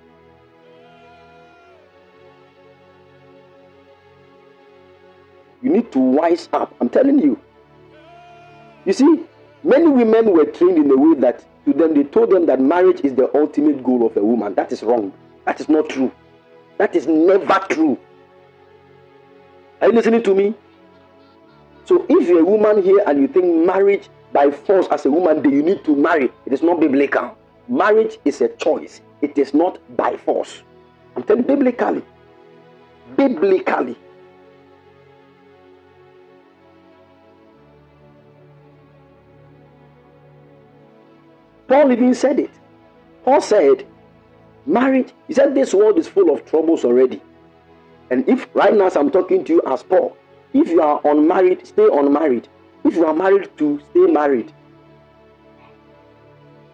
You need to wise up. I'm telling you. You see, many women were trained in a way that to them they told them that marriage is the ultimate goal of a woman. That is wrong. That is not true. That is never true. Are you listening to me? So if you're a woman here and you think marriage by force as a woman, then you need to marry. It is not biblical. Marriage is a choice. It is not by force. I'm telling biblically. Biblically. Paul even said it. Paul said, marriage, he said, this world is full of troubles already. And if right now as I'm talking to you as Paul, if you are unmarried, stay unmarried. If you are married to, stay married.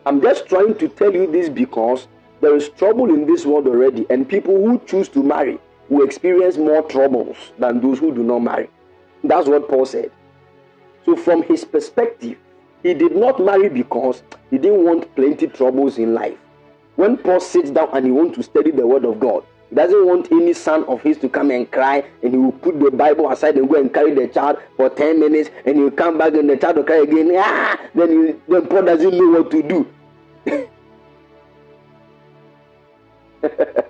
I'm just trying to tell you this because there is trouble in this world already, and people who choose to marry will experience more troubles than those who do not marry. That's what Paul said. So, from his perspective, he did not marry because he didn't want plenty troubles in life. When Paul sits down and he wants to study the word of God, he doesn't want any son of his to come and cry and he will put the Bible aside and go and carry the child for 10 minutes and he will come back and the child will cry again. Ah! Then, he, then Paul doesn't know what to do.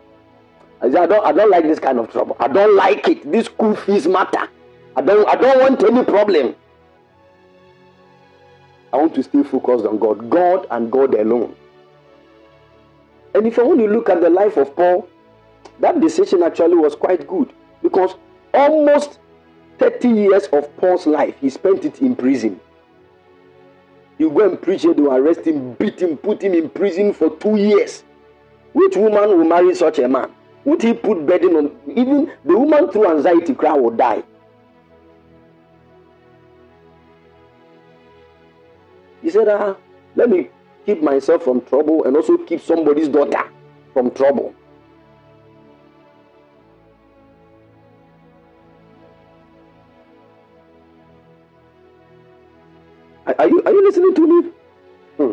I, said, I don't I don't like this kind of trouble. I don't like it. This school fees matter. I don't I don't want any problem. I want to stay focused on God. God and God alone. And if I want to look at the life of Paul, that decision actually was quite good because almost 30 years of Paul's life, he spent it in prison. You go and preach they arrest him, beat him, put him in prison for two years. Which woman will marry such a man? Would he put burden on? Even the woman through anxiety cry will die. He said, ah, let me keep myself from trouble and also keep somebody's daughter from trouble. Are you, are you listening to me? Hmm.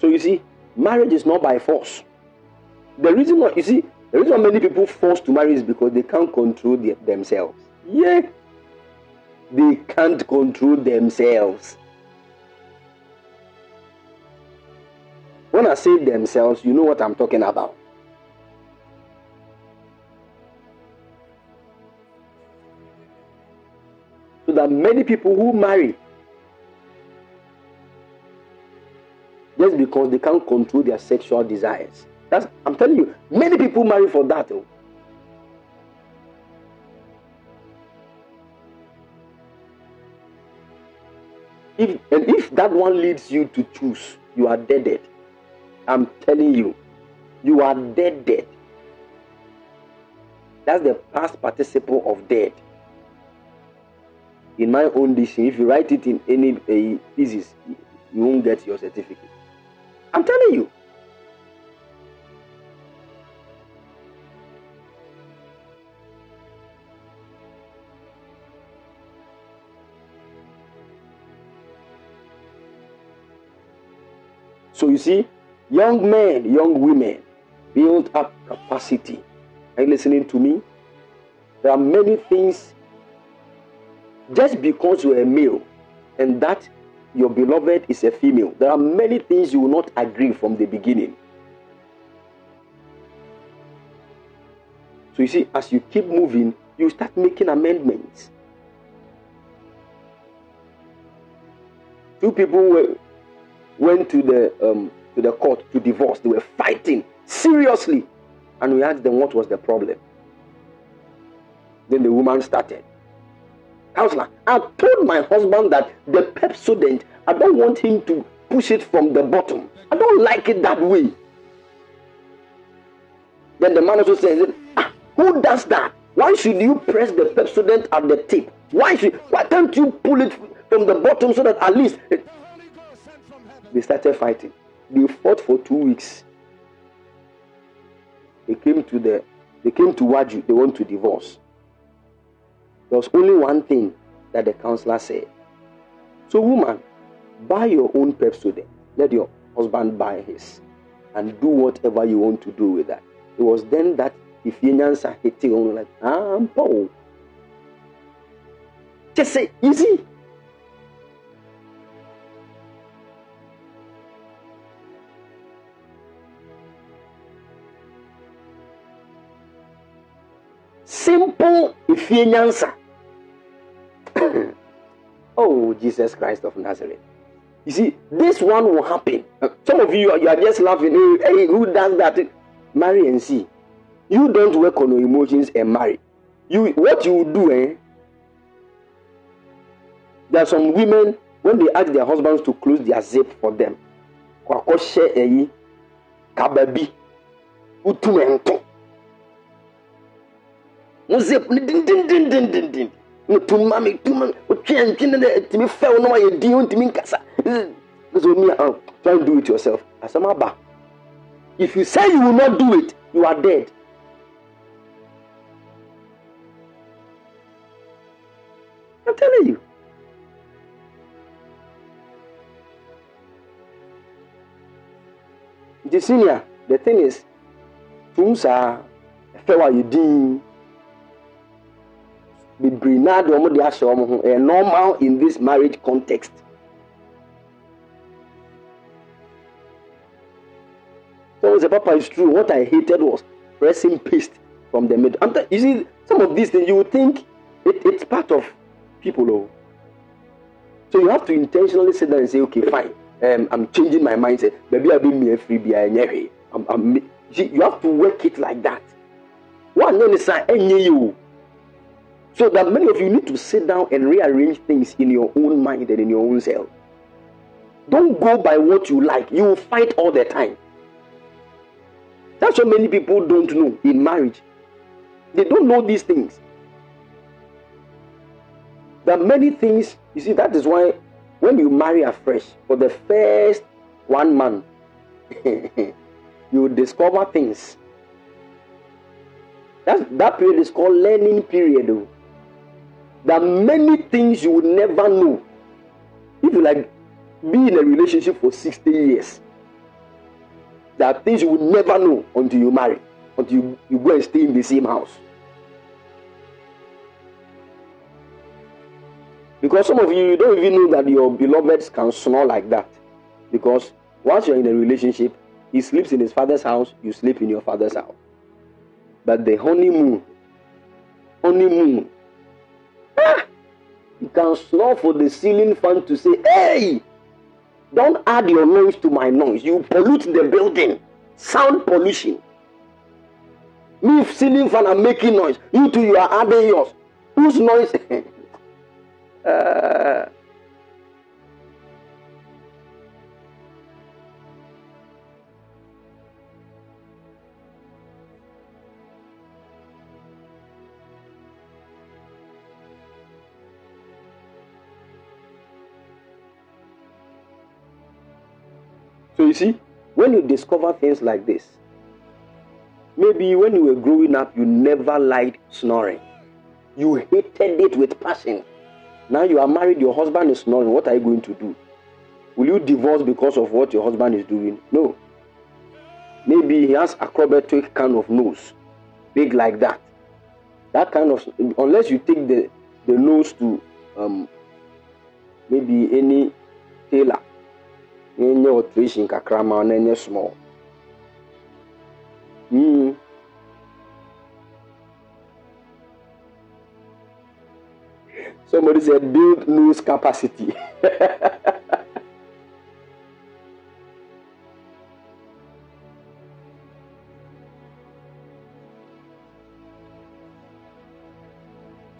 So you see, marriage is not by force. The reason why you see, the reason why many people force to marry is because they can't control the, themselves. Yeah, they can't control themselves. When I say themselves, you know what I'm talking about. So that many people who marry just because they can't control their sexual desires. That's I'm telling you, many people marry for that. Oh. If and if that one leads you to choose, you are dead. dead. I'm telling you, you are dead. dead. That's the past participle of dead. In my own dictionary, if you write it in any uh, pieces, you won't get your certificate. I'm telling you. So you see, young men, young women build up capacity. Are you listening to me? There are many things. Just because you're a male and that your beloved is a female, there are many things you will not agree from the beginning. So you see, as you keep moving, you start making amendments. Two people were, went to the um, to the court to divorce. They were fighting seriously, and we asked them what was the problem. Then the woman started. Counselor, I told my husband that the Pepsodent, I don't want him to push it from the bottom. I don't like it that way. Then the man also says, ah, Who does that? Why should you press the Pepsodent at the tip? Why should why can't you pull it from the bottom so that at least they started fighting. They fought for two weeks. They came to the they came to Waju, they want to divorce. There was only one thing that the counselor said. So, woman, buy your own Pepsodent. Let your husband buy his. And do whatever you want to do with that. It was then that if Yanyansa hit on like, ah, Paul. Just say, easy. Simple efie nyansa. oh, Jesus Christ of Nazareth. You see, this one will happen. Some of you, you are just laughing. Hey, who does that? Marry and see. You don't work on your emotions and marry. You what you do, eh? There are some women when they ask their husbands to close their zip for them. Kwakoshe eyi kababi utumento. Mo zip ni din din din din din din. No tuma mi tuma otwe antwe ne etimi fɛw no ayɛ din ontimi nkasa. So me uh, try and do it yourself. Asama ba. If you say you will not do it, you are dead. I'm telling you. nti senior the thing is tum saa ɛfɛ wa yɛ din bebree naa de wɔn de ahyɛ wɔn ho. Ɛyɛ normal in this marriage context. So say papa is true? What i hated was pressing paste from the middle. I'm t- you see some of these things you would think it, it's part of people oh. So you have to intentionally sit down and say okay fine. Um, I'm changing my mindset. Maybe I'll be me free I'm, I'm, you have to work it like that. One is you. So that many of you need to sit down and rearrange things in your own mind and in your own self. Don't go by what you like. You will fight all the time. That's what many people don't know in marriage. They don't know these things. There are many things, you see, that is why when you marry afresh for the first one month you discover things that that period is called learning period there are many things you will never know if you like be in a relationship for 60 years there are things you will never know until you marry until you, you go and stay in the same house Because some of you, you don't even know that your beloveds can snore like that. Because once you're in a relationship, he sleeps in his father's house, you sleep in your father's house. But the honeymoon, honeymoon, ah, you can snore for the ceiling fan to say, hey, don't add your noise to my noise. You pollute the building. Sound pollution. Me ceiling fan are making noise. You two, you are adding yours. Whose noise? Uh, so you see, when you discover things like this, maybe when you were growing up, you never liked snoring. You hated it with passion. Now you are married, your husband is snoring. What are you going to do? Will you divorce because of what your husband is doing? No. Maybe he has acrobatic kind of nose, big like that. That kind of unless you take the the nose to um, maybe any tailor na ɛnyɛ alteration kakra ma na ɛnyɛ small mm. somebody said build nose capacity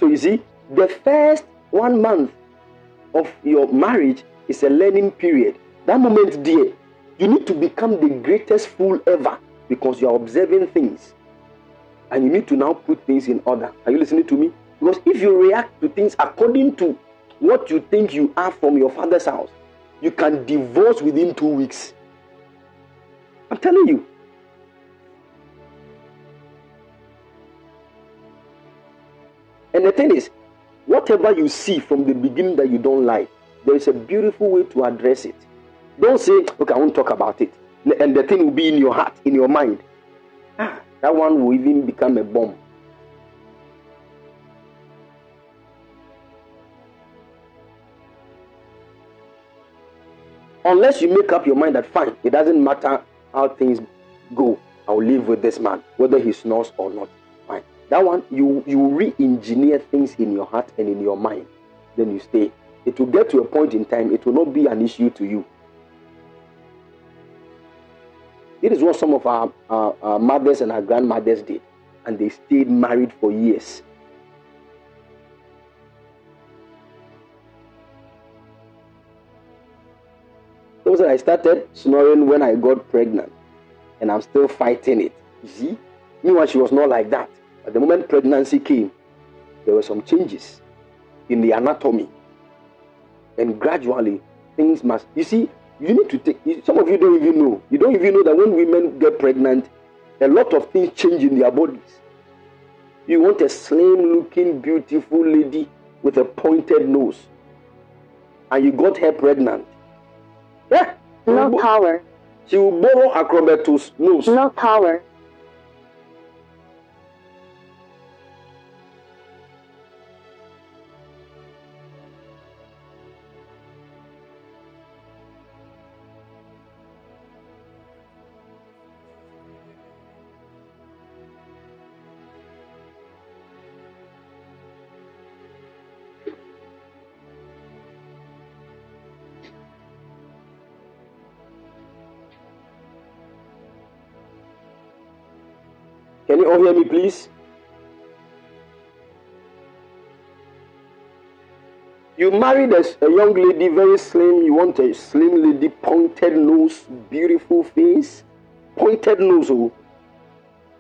so you see the first one month of your marriage is a learning period. That moment, dear, you need to become the greatest fool ever because you are observing things. And you need to now put things in order. Are you listening to me? Because if you react to things according to what you think you are from your father's house, you can divorce within two weeks. I'm telling you. And the thing is, whatever you see from the beginning that you don't like, there is a beautiful way to address it. Don't say, okay, I won't talk about it. And the thing will be in your heart, in your mind. Ah, that one will even become a bomb. Unless you make up your mind that fine, it doesn't matter how things go, I'll live with this man, whether he snores or not. Fine. That one, you you re-engineer things in your heart and in your mind. Then you stay. It will get to a point in time, it will not be an issue to you. It is what some of our, our, our mothers and our grandmothers did, and they stayed married for years. Those I started snoring when I got pregnant, and I'm still fighting it. You see? Meanwhile, she was not like that. At the moment pregnancy came, there were some changes in the anatomy. And gradually, things must. You see, you need to take. Some of you don't even know. You don't even know that when women get pregnant, a lot of things change in their bodies. You want a slim looking, beautiful lady with a pointed nose, and you got her pregnant. Yeah. No power. She will borrow Akrobeto's nose. No power. Can you all hear me, please? You married a, a young lady, very slim. You want a slim lady, pointed nose, beautiful face, pointed nose. Oh.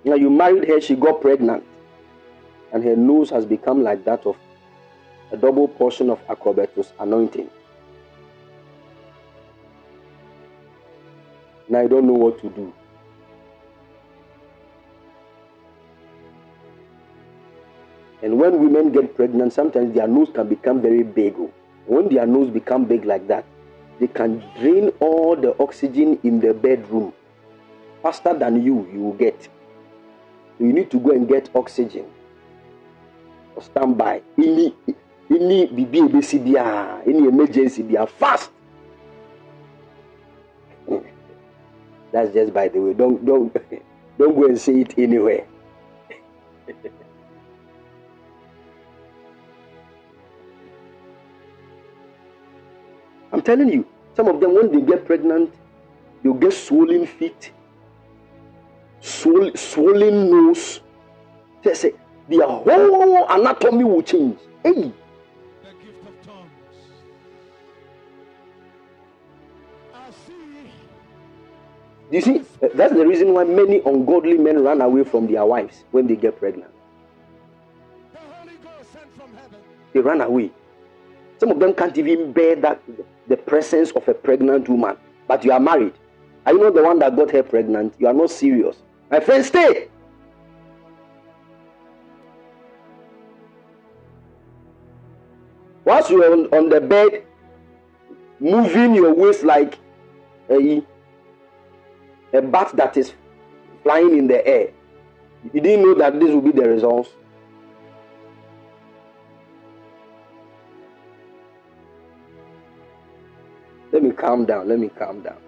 Now you married her, she got pregnant, and her nose has become like that of a double portion of Akrobeto's anointing. Now I don't know what to do. And when women get pregnant, sometimes their nose can become very big. oh. When their nose become big like that, they can drain all the oxygen in the bedroom faster than you you will get. You need to go and get oxygen or stand by. Any any biara, any emergency biara, fast. That's just by the way. Don't don't don't go and say it anywhere. telling you, some of them when they get pregnant, they'll get swollen feet, swollen, swollen nose. They say their whole anatomy will change. Hey, The gift of tongues. I see. you see, that's the reason why many ungodly men run away from their wives when they get pregnant. The Holy Ghost sent from heaven. They run away. Some of them can't even bear that the presence of a pregnant woman. But you are married. Are you not the one that got her pregnant? You are not serious. My friend, stay. Once you are on, on the bed, moving your waist like a, a bat that is flying in the air, you didn't know that this will be the results. Calm down. Let me calm down.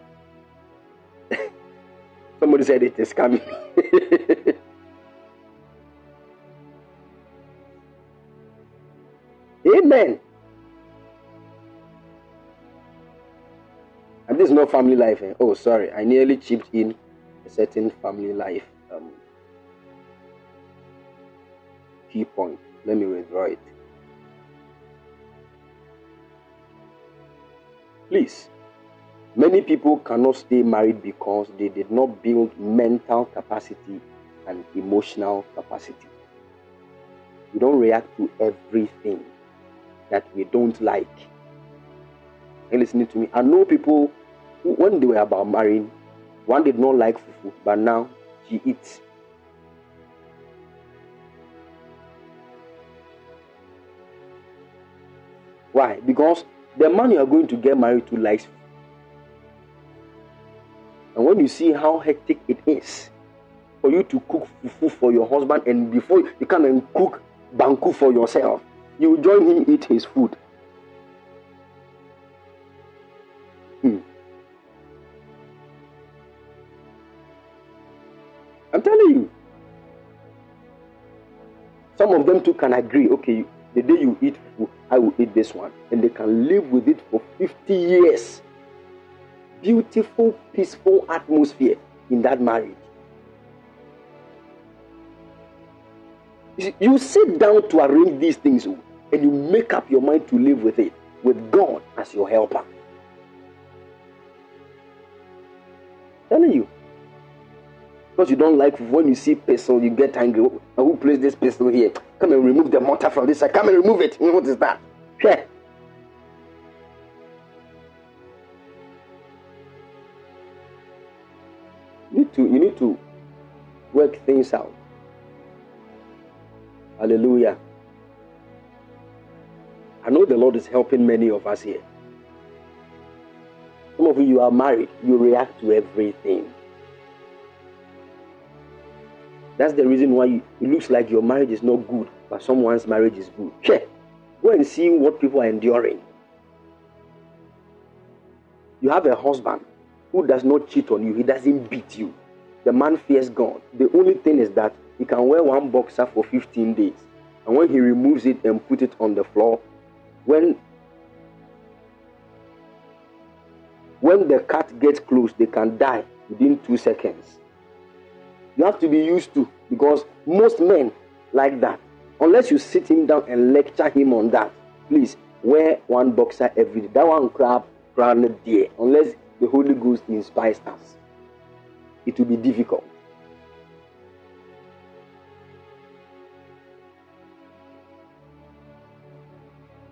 Somebody said it is coming. Amen. And this is not family life. Eh? Oh, sorry. I nearly chipped in a certain family life um, key point. Let me withdraw it. Please. Many people cannot stay married because they did not build mental capacity and emotional capacity. We don't react to everything that we don't like. And listening to me, I know people who, when they were about marrying, one did not like fufu, but now she eats. Why? Because the man you are going to get married to likes. And when you see how hectic it is for you to cook fufu for your husband, and before you come and cook banku for yourself, you join him eat his food. Hmm. I'm telling you. Some of them too can agree, okay, the day you eat food, I will eat this one. And they can live with it for 50 years. Beautiful, peaceful atmosphere in that marriage. You, sit down to arrange these things oh, and you make up your mind to live with it, with God as your helper. telling you. Because you don't like when you see pistol, you get angry. Oh, who placed this pistol here? Come and remove the mortar from this side. Come and remove it. What is that? Need to you need to work things out. Hallelujah. I know the Lord is helping many of us here. Some of you, you are married, you react to everything. That's the reason why you, it looks like your marriage is not good, but someone's marriage is good. Check. Go and see what people are enduring. You have a husband who does not cheat on you, he doesn't beat you. The man fears God. The only thing is that he can wear one boxer for 15 days. And when he removes it and put it on the floor, when when the cat gets close, they can die within two seconds. You have to be used to because most men like that. Unless you sit him down and lecture him on that, please wear one boxer every day. That one crab crowned dear. Unless the Holy Ghost inspires us, it will be difficult.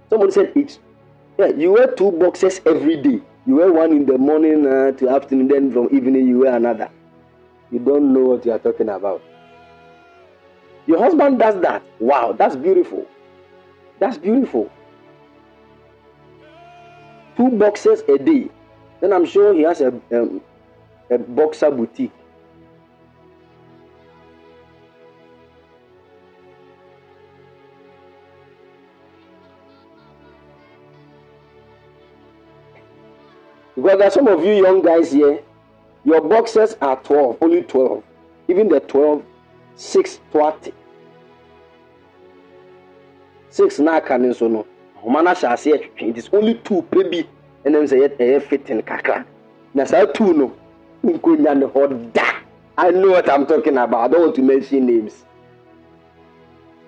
Someone said it's yeah, you wear two boxes every day. You wear one in the morning uh, to afternoon, then from evening you wear another. You don't know what you are talking about. Your husband does that. Wow, that's beautiful. That's beautiful. Two boxes a day. Then I'm sure he has a, um, a boxer boutique. Because there are some of you young guys here, your boxes are 12, only 12. Even the 12, 6, 20. 6 na aka ne nso no, ahoma. It is only two pɛ bi ɛnam sɛ ɛyɛ fitting kakra. Na saa two no, nkonya ne hɔ da. I know what I'm talking about. I don't want to mention names.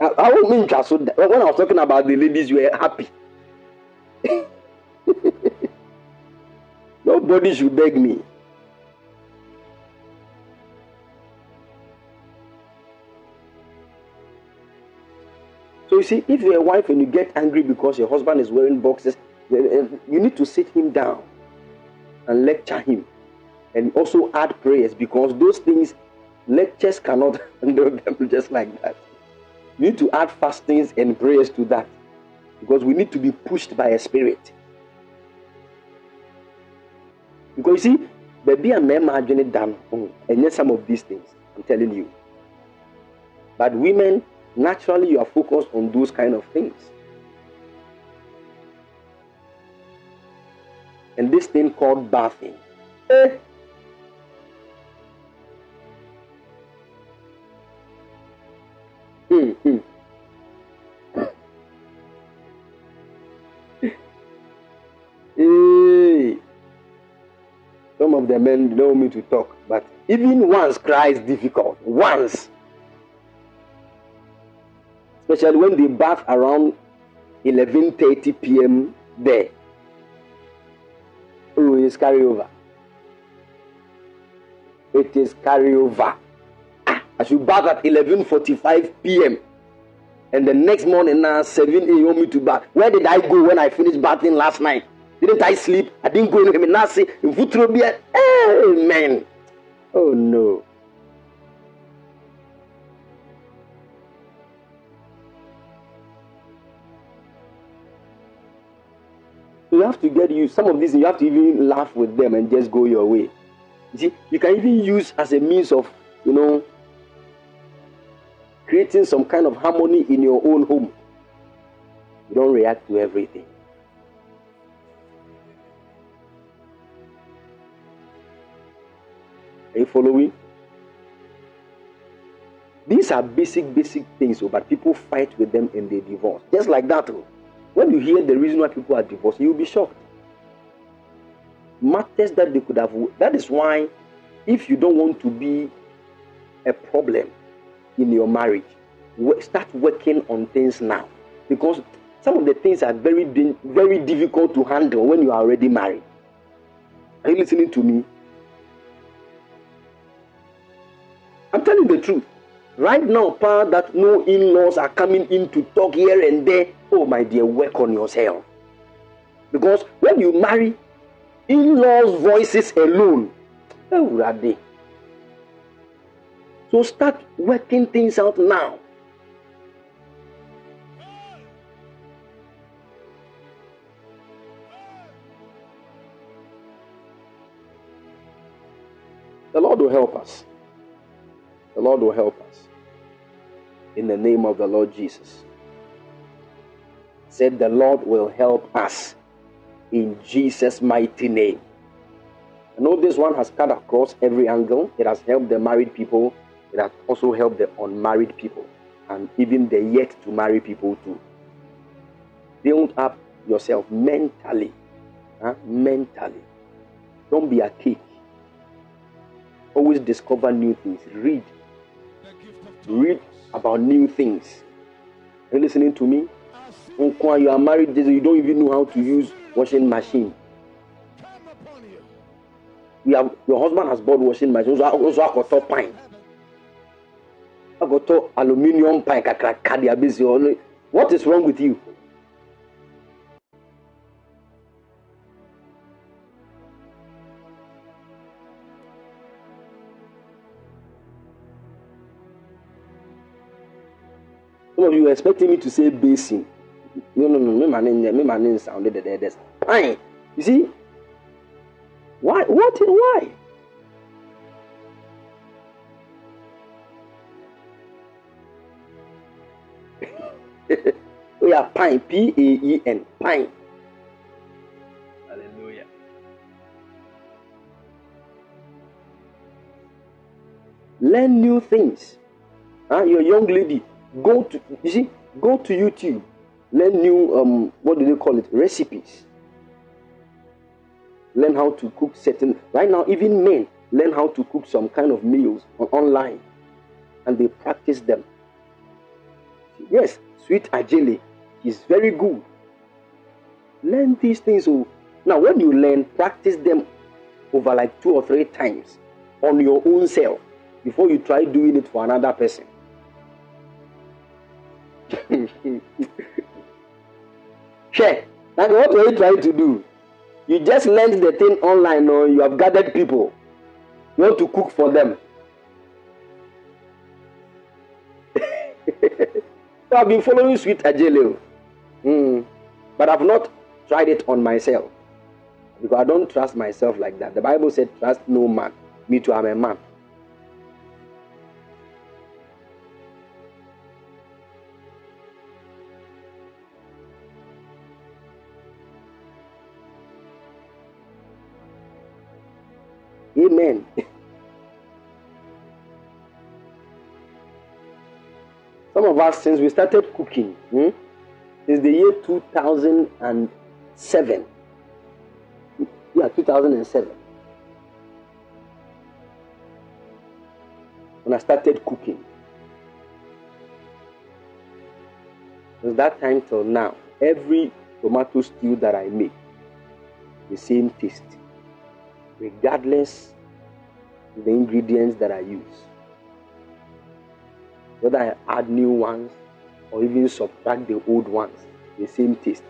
I, I won't mean just so that. When I was talking about the ladies, were happy. Nobody should beg me. So you see, if you're a wife and you get angry because your husband is wearing boxes, you need to sit him down and lecture him. And also add prayers because those things, lectures cannot handle them just like that. You need to add fastings and prayers to that because we need to be pushed by a spirit. Because you see, baby and men margin down, and yet some of these things, I'm telling you. But women, naturally, you are focused on those kind of things. And this thing called bathing. Eh. Hmm, hmm. Some of the men want me to talk, but even once cry is difficult. Once. Especially when they bath around 11.30 p.m. there. Oh, it's carryover. It is carryover. Ah, I should bath at 11.45 p.m. And the next morning now, 7 a.m. me to bath. Where did I go when I finished bathing last night? Didn't I sleep? I didn't go anywhere. Now see, in Futrobia, amen. Oh no. You have to get used. Some of these you have to even laugh with them and just go your way. You see, you can even use as a means of, you know, creating some kind of harmony in your own home. You don't react to everything. Are you following? These are basic, basic things, oh, but people fight with them and they divorce. Just like that. Oh. When you hear the reason why people are divorced, you'll be shocked. Matters that they could have. That is why, if you don't want to be a problem in your marriage, start working on things now. Because some of the things are very, very difficult to handle when you are already married. Are you listening to me? I'm telling the truth. Right now, pa, that no in-laws are coming in to talk here and there. Oh my dear, work on yourself. Because when you marry, in-laws' voices alone. Oh, So start working things out now. The Lord will help us. The Lord will help us. In the name of the Lord Jesus. Said the Lord will help us in Jesus' mighty name. I know this one has cut across every angle. It has helped the married people, it has also helped the unmarried people, and even the yet to marry people too. Build up yourself mentally. Huh? Mentally. Don't be a cake. Always discover new things. Read read about new things. Are you listening to me? When you are married, you don't even know how to use washing machine. We have your husband has bought washing machine. So also I got pine. I got aluminium pine. What is wrong with you? No, you were expecting me to say basin. No, no, no, me man, me man sounded the deadest. Fine. You see? Why? What? Why? we are pine. P A E N. Pine. Hallelujah. Learn new things. Ah, huh? You're a young lady. Go to you see, go to YouTube, learn new um what do they call it? Recipes. Learn how to cook certain right now, even men learn how to cook some kind of meals online and they practice them. Yes, sweet Adjeley is very good. Learn these things. So oh. now when you learn, practice them over like two or three times on your own self before you try doing it for another person. Share. Like what were you trying to do? You just learned the thing online or you have gathered people. You want to cook for them. so I've been following Sweet Adjeley. Mm. But I've not tried it on myself. Because I don't trust myself like that. The Bible said, trust no man. Me too, I'm a man. Amen. Some of us, since we started cooking, hmm, since the year 2007, yeah, 2007, when I started cooking, since that time till now, every tomato stew that I make, the same taste, regardless the ingredients that I use. Whether I add new ones or even subtract the old ones, the same taste.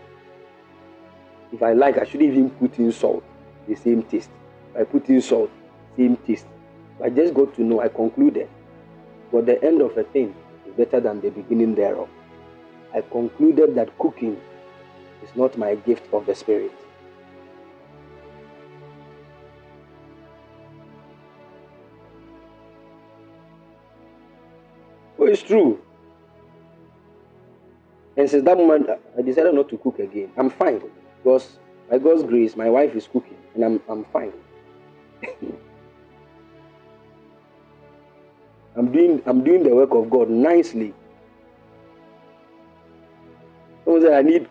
If I like, I should even put in salt, the same taste. If I put in salt, same taste. I just got to know, I concluded, but the end of a thing is better than the beginning thereof. I concluded that cooking is not my gift of the Spirit. It's true. And since that moment, I decided not to cook again. I'm fine because by God's grace, my wife is cooking, and I'm I'm fine. I'm doing I'm doing the work of God nicely. Someone said I need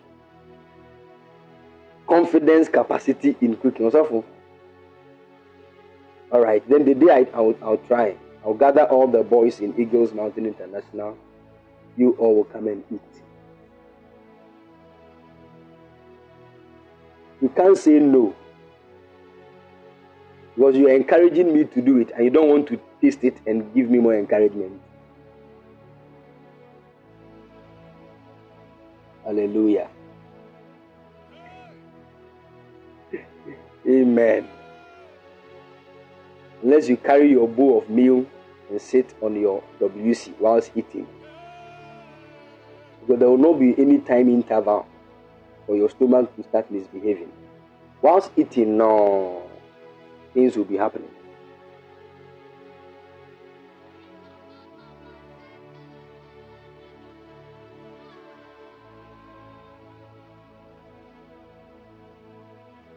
confidence capacity in cooking. All right. Then the day I, I'll, I'll try. I'll gather all the boys in Eagles Mountain International. You all will come and eat. You can't say no. Because you're encouraging me to do it and you don't want to taste it and give me more encouragement. Hallelujah. Amen. Unless you carry your bowl of meal and sit on your WC whilst eating. Because there will not be any time interval for your stomach to start misbehaving. Whilst eating, no, things will be happening.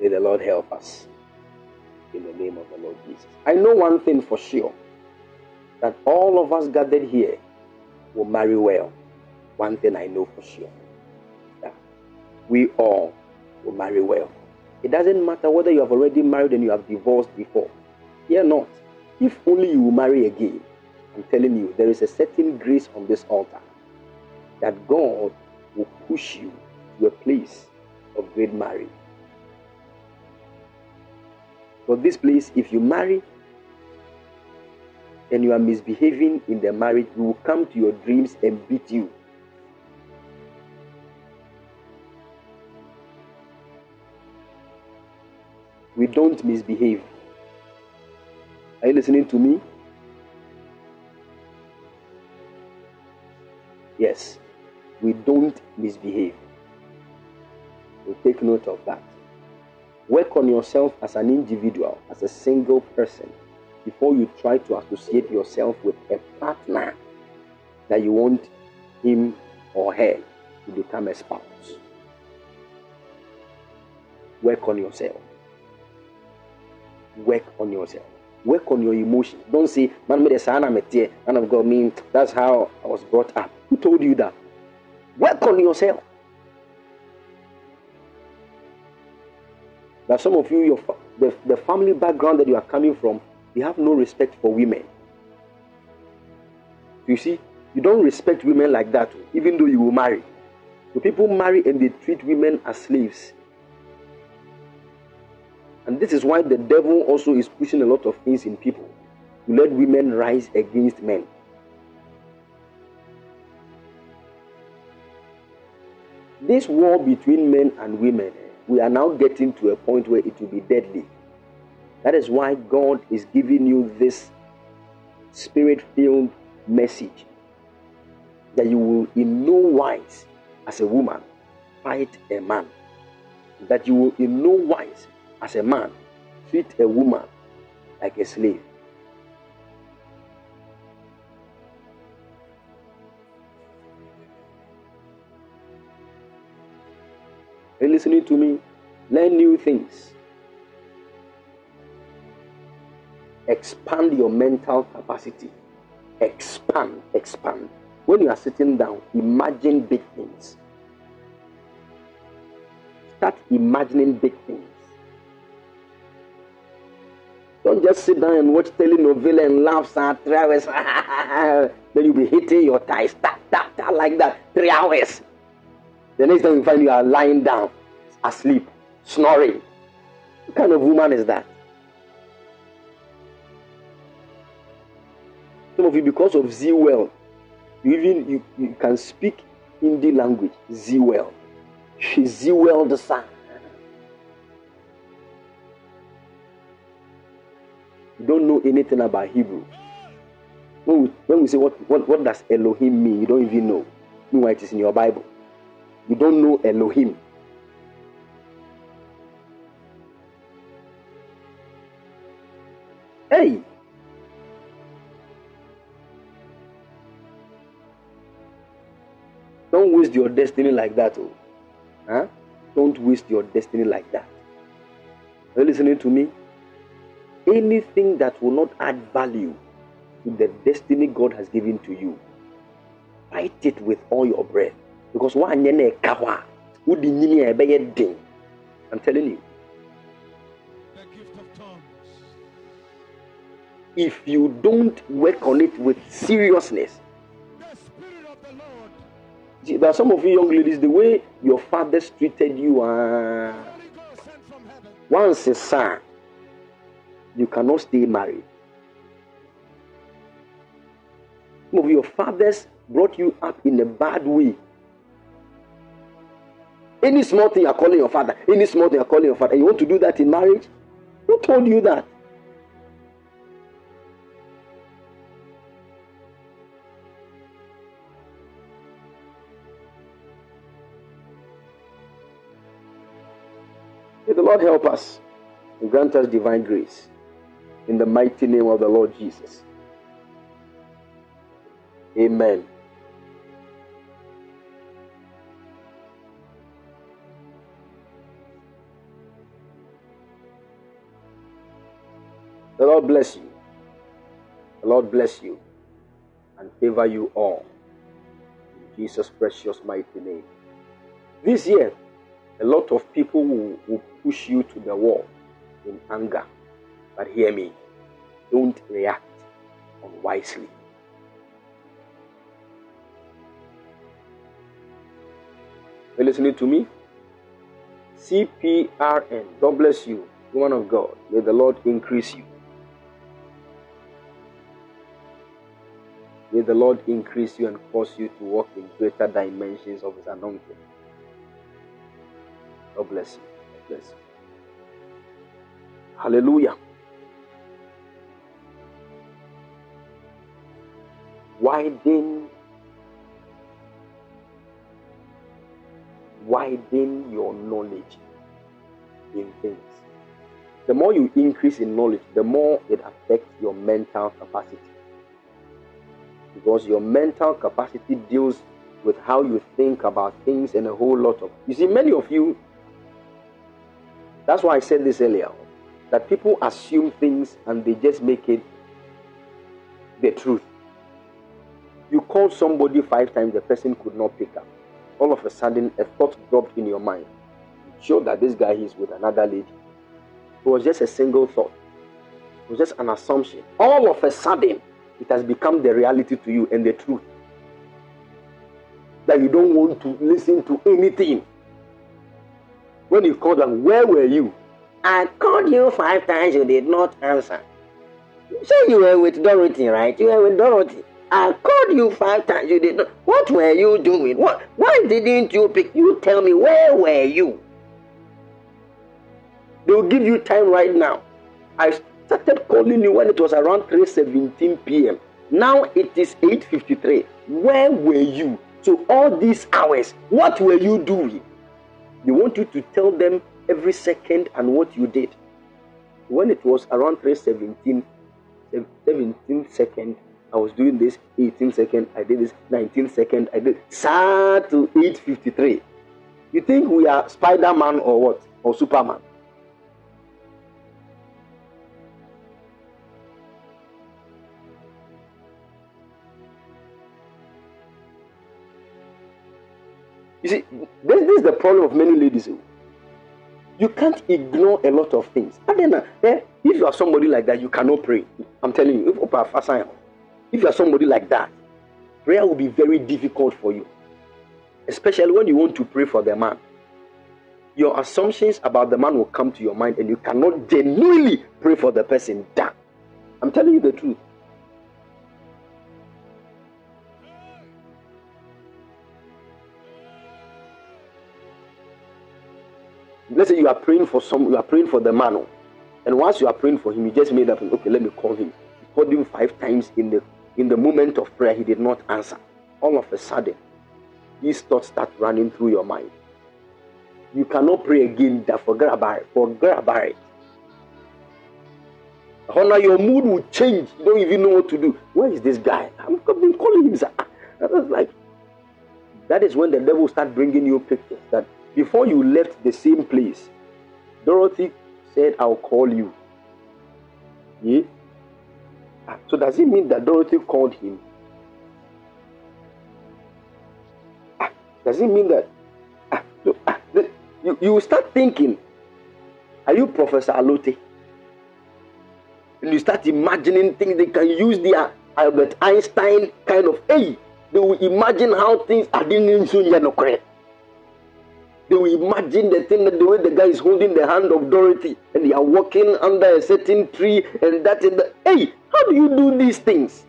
May the Lord help us. In the name of the Lord Jesus. I know one thing for sure that all of us gathered here will marry well. One thing I know for sure that we all will marry well. It doesn't matter whether you have already married and you have divorced before. Fear not. If only you will marry again, I'm telling you, there is a certain grace on this altar that God will push you to a place of great marriage. For this place, if you marry and you are misbehaving in the marriage, we will come to your dreams and beat you. We don't misbehave. Are you listening to me? Yes, we don't misbehave. We take note of that. Work on yourself as an individual, as a single person, before you try to associate yourself with a partner that you want him or her to become a spouse. Work on yourself. Work on yourself. Work on your emotions. Don't say, man, me the son I'm a of God mean that's how I was brought up. Who told you that? Work on yourself. That some of you, your the, the family background that you are coming from, they have no respect for women. You see, you don't respect women like that, even though you will marry. So people marry and they treat women as slaves. And this is why the devil also is pushing a lot of things in people to let women rise against men. This war between men and women, eh, we are now getting to a point where it will be deadly. That is why God is giving you this spirit filled message that you will, in no wise, as a woman, fight a man. That you will, in no wise, as a man, treat a woman like a slave. You listening to me? Learn new things. expand your mental capacity. Expand, expand. When you are sitting down, imagine big things. Start imagining big things. Don't just sit down and watch telenovela and laugh for three hours. then you'll be hitting your thighs, tap, tap, tap, like that, three hours. The next time you find you are lying down, asleep, snoring. What kind of woman is that? Some of you, because of Zee World, you even you, you can speak Hindi language, Zee World. She's Z well the son. You don't know anything about Hebrew. When we, when we say what, what, what does Elohim mean, you don't even know. Meanwhile, it is in your Bible. You don't know Elohim. Hey! Don't waste your destiny like that. Oh. Huh? Don't waste your destiny like that. Are you listening to me? Anything that will not add value to the destiny God has given to you, fight it with all your breath. Because one I'm telling you. If you don't work on it with seriousness, See, there are some of you young ladies, the way your fathers treated you, uh, once a son, you cannot stay married. Some of your fathers brought you up in a bad way. Any small thing you're calling your father, any small thing you're calling your father, you want to do that in marriage? Who told you that? May the Lord help us and grant us divine grace in the mighty name of the Lord Jesus. Amen. The Lord bless you. The Lord bless you and favor you all. In Jesus' precious mighty name. This year, a lot of people will, will push you to the wall in anger. But hear me, don't react unwisely. Are you listening to me? CPRN. God bless you, woman of God. May the Lord increase you. May the Lord increase you and cause you to walk in greater dimensions of His anointing. God bless you. God bless you. Hallelujah. Widen, widen your knowledge in things. The more you increase in knowledge, the more it affects your mental capacity. Because your mental capacity deals with how you think about things and a whole lot of. You see, many of you that's why I said this earlier that people assume things and they just make it the truth. You call somebody five times, the person could not pick up. All of a sudden, a thought dropped in your mind. Show that this guy is with another lady. It was just a single thought, it was just an assumption. All of a sudden, it has become the reality to you and the truth. That you don't want to listen to anything when you called them, where were you? I called you five times, you did not answer. So you were with Dorothy, right? You were with Dorothy. I called you five times, you did not. What were you doing? What? Why didn't you pick? You tell me, where were you? They will give you time right now. I started calling you when it was around 3:17 p.m. Now it is 8:53. Where were you? So all these hours, what were you doing? They want you to tell them every second and what you did. When it was around 317, 17 second, I was doing this, 18 second, I did this, 19 second, I did Sir to 853. You think we are Spider-Man or what? Or Superman? See, this, this is the problem of many ladies. oh. You can't ignore a lot of things. And then, uh, eh, if you are somebody like that, you cannot pray. I'm telling you, if, if you are somebody like that, prayer will be very difficult for you, especially when you want to pray for the man. Your assumptions about the man will come to your mind, and you cannot genuinely pray for the person. Damn. I'm telling you the truth. Let's say you are praying for some, you are praying for the man, oh, and once you are praying for him, you just made up, okay, let me call him. You called him five times in the in the moment of prayer, he did not answer. All of a sudden, these thoughts start running through your mind. You cannot pray again. That forget about it. Forget about it. Honor, your mood will change. You don't even know what to do. Where is this guy? I'm been calling him. I was like, that is when the devil start bringing you pictures that before you left the same place, Dorothy said, I'll call you. Yeah? Ah, So does it mean that Dorothy called him? Ah, Does it mean that ah, you, you start thinking, are you Professor Alote? And you start imagining things they can use their Albert Einstein kind of hey, they will imagine how things are didn't correct. They imagine the thing the way the guy is holding the hand of Dorothy and they are walking under a certain tree and that is the hey, how do you do these things?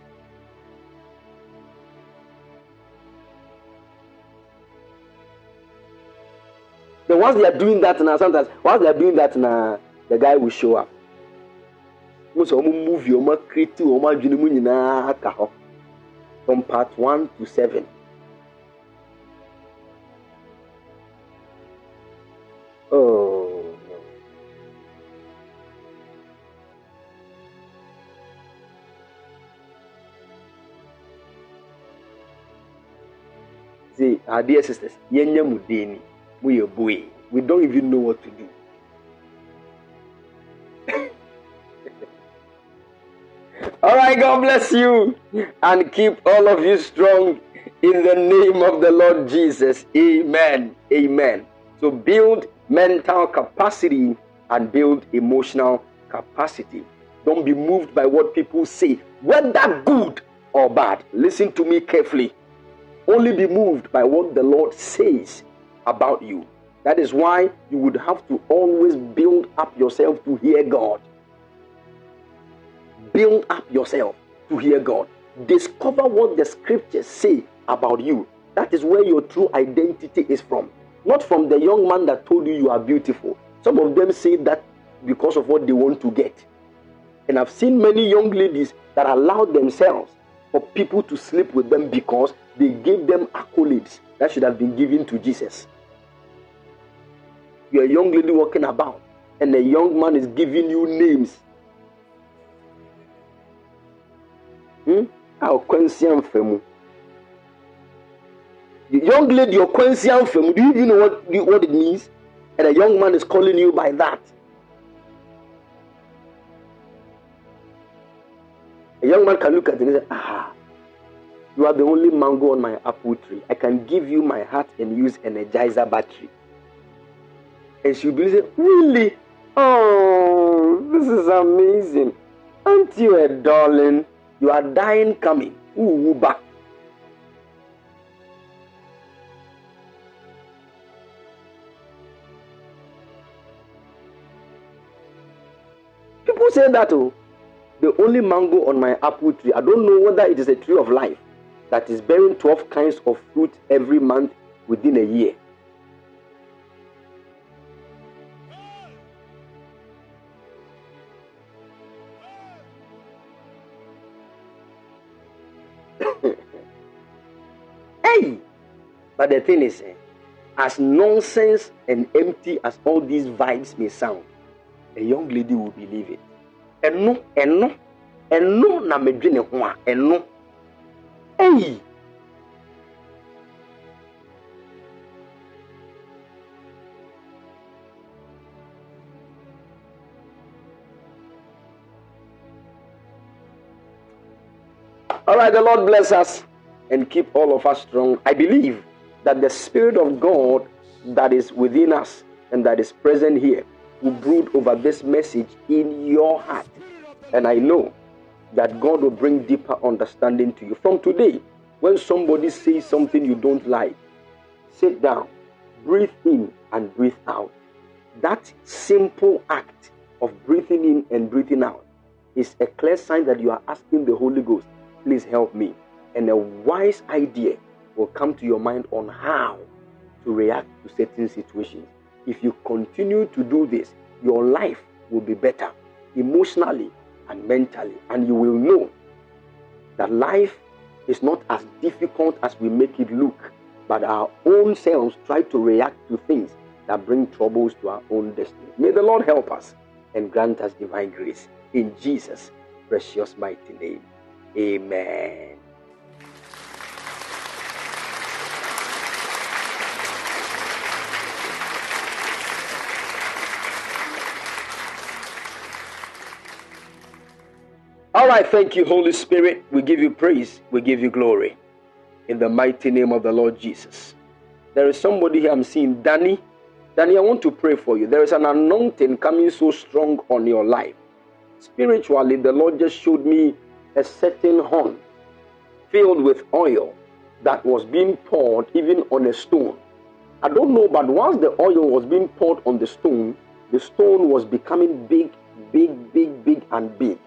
Then once they are doing that now, sometimes once they are doing that now, the guy will show up. Mo sọ ọmụ movie ọmụ create ọmụ adwene mu nyinaa aka from part one to seven. Oh. See, our dear sisters, yɛnyɛ mu den ni, mo yɛ boy. We don't even know what to do. All right, God bless you and keep all of you strong in the name of the Lord Jesus. Amen. Amen. So build mental capacity and build emotional capacity. Don't be moved by what people say, whether good or bad. Listen to me carefully. Only be moved by what the Lord says about you. That is why you would have to always build up yourself to hear God build up yourself to hear God. Discover what the scriptures say about you. That is where your true identity is from. Not from the young man that told you you are beautiful. Some of them say that because of what they want to get. And I've seen many young ladies that allow themselves for people to sleep with them because they gave them accolades that should have been given to Jesus. You're a young lady walking about, and a young man is giving you names Hmm? Young lady ɔkwansi amfa mu do you even know what, what it means? And a young man is calling you by that. A young man can look at it and say ah you are the only mango on my apple tree. I can give you my heart and use energizer battery. And she'll be saying really? Oh this is amazing. Aren't you a darling? You are dying coming. Ooh, back. Say that oh, the only mango on my apple tree. I don't know whether it is a tree of life that is bearing 12 kinds of fruit every month within a year. Hey! But the thing is, eh, as nonsense and empty as all these vibes may sound, a young lady will believe it. Ɛno, ɛno, ɛno na medwene ho a, ɛno. Hey! All right, the Lord bless us and keep all of us strong. I believe that the Spirit of God that is within us and that is present here will brood over this message in your heart. And I know that God will bring deeper understanding to you. From today, when somebody says something you don't like, sit down, breathe in and breathe out. That simple act of breathing in and breathing out is a clear sign that you are asking the Holy Ghost, please help me. And a wise idea will come to your mind on how to react to certain situations. If you continue to do this, your life will be better emotionally and mentally, and you will know that life is not as difficult as we make it look, but our own selves try to react to things that bring troubles to our own destiny. May the Lord help us and grant us divine grace in Jesus' precious mighty name. Amen. All right, thank you, Holy Spirit. We give you praise, we give you glory. In the mighty name of the Lord Jesus. There is somebody here I'm seeing, Danny. Danny, I want to pray for you. There is an anointing coming so strong on your life. Spiritually, the Lord just showed me a certain horn filled with oil that was being poured even on a stone. I don't know, but once the oil was being poured on the stone, the stone was becoming big, big, big, big, and big.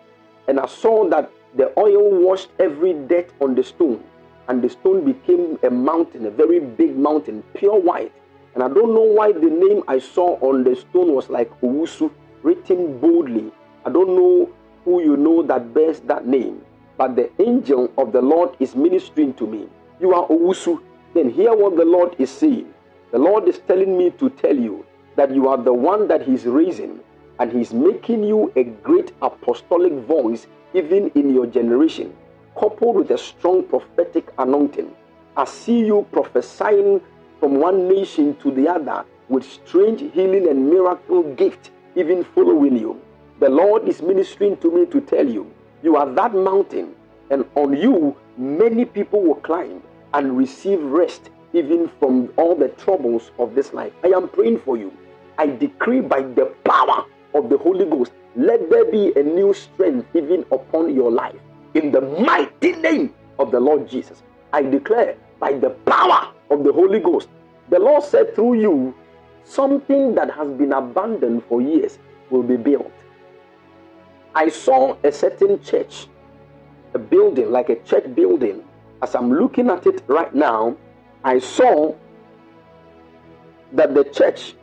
And I saw that the oil washed every dirt on the stone, and the stone became a mountain, a very big mountain, pure white. And I don't know why the name I saw on the stone was like Owusu, written boldly. I don't know who you know that bears that name, but the angel of the Lord is ministering to me. You are Owusu. Then hear what the Lord is saying. The Lord is telling me to tell you that you are the one that He's raising and He's making you a great apostolic voice even in your generation, coupled with a strong prophetic anointing. I see you prophesying from one nation to the other with strange healing and miracle gift even following you. The Lord is ministering to me to tell you, you are that mountain, and on you many people will climb and receive rest even from all the troubles of this life. I am praying for you. I decree by the power of the Holy Ghost, let there be a new strength even upon your life. In the mighty name of the Lord Jesus, I declare by the power of the Holy Ghost, the Lord said through you, something that has been abandoned for years will be built. I saw a certain church, a building, like a church building. As I'm looking at it right now, I saw that the church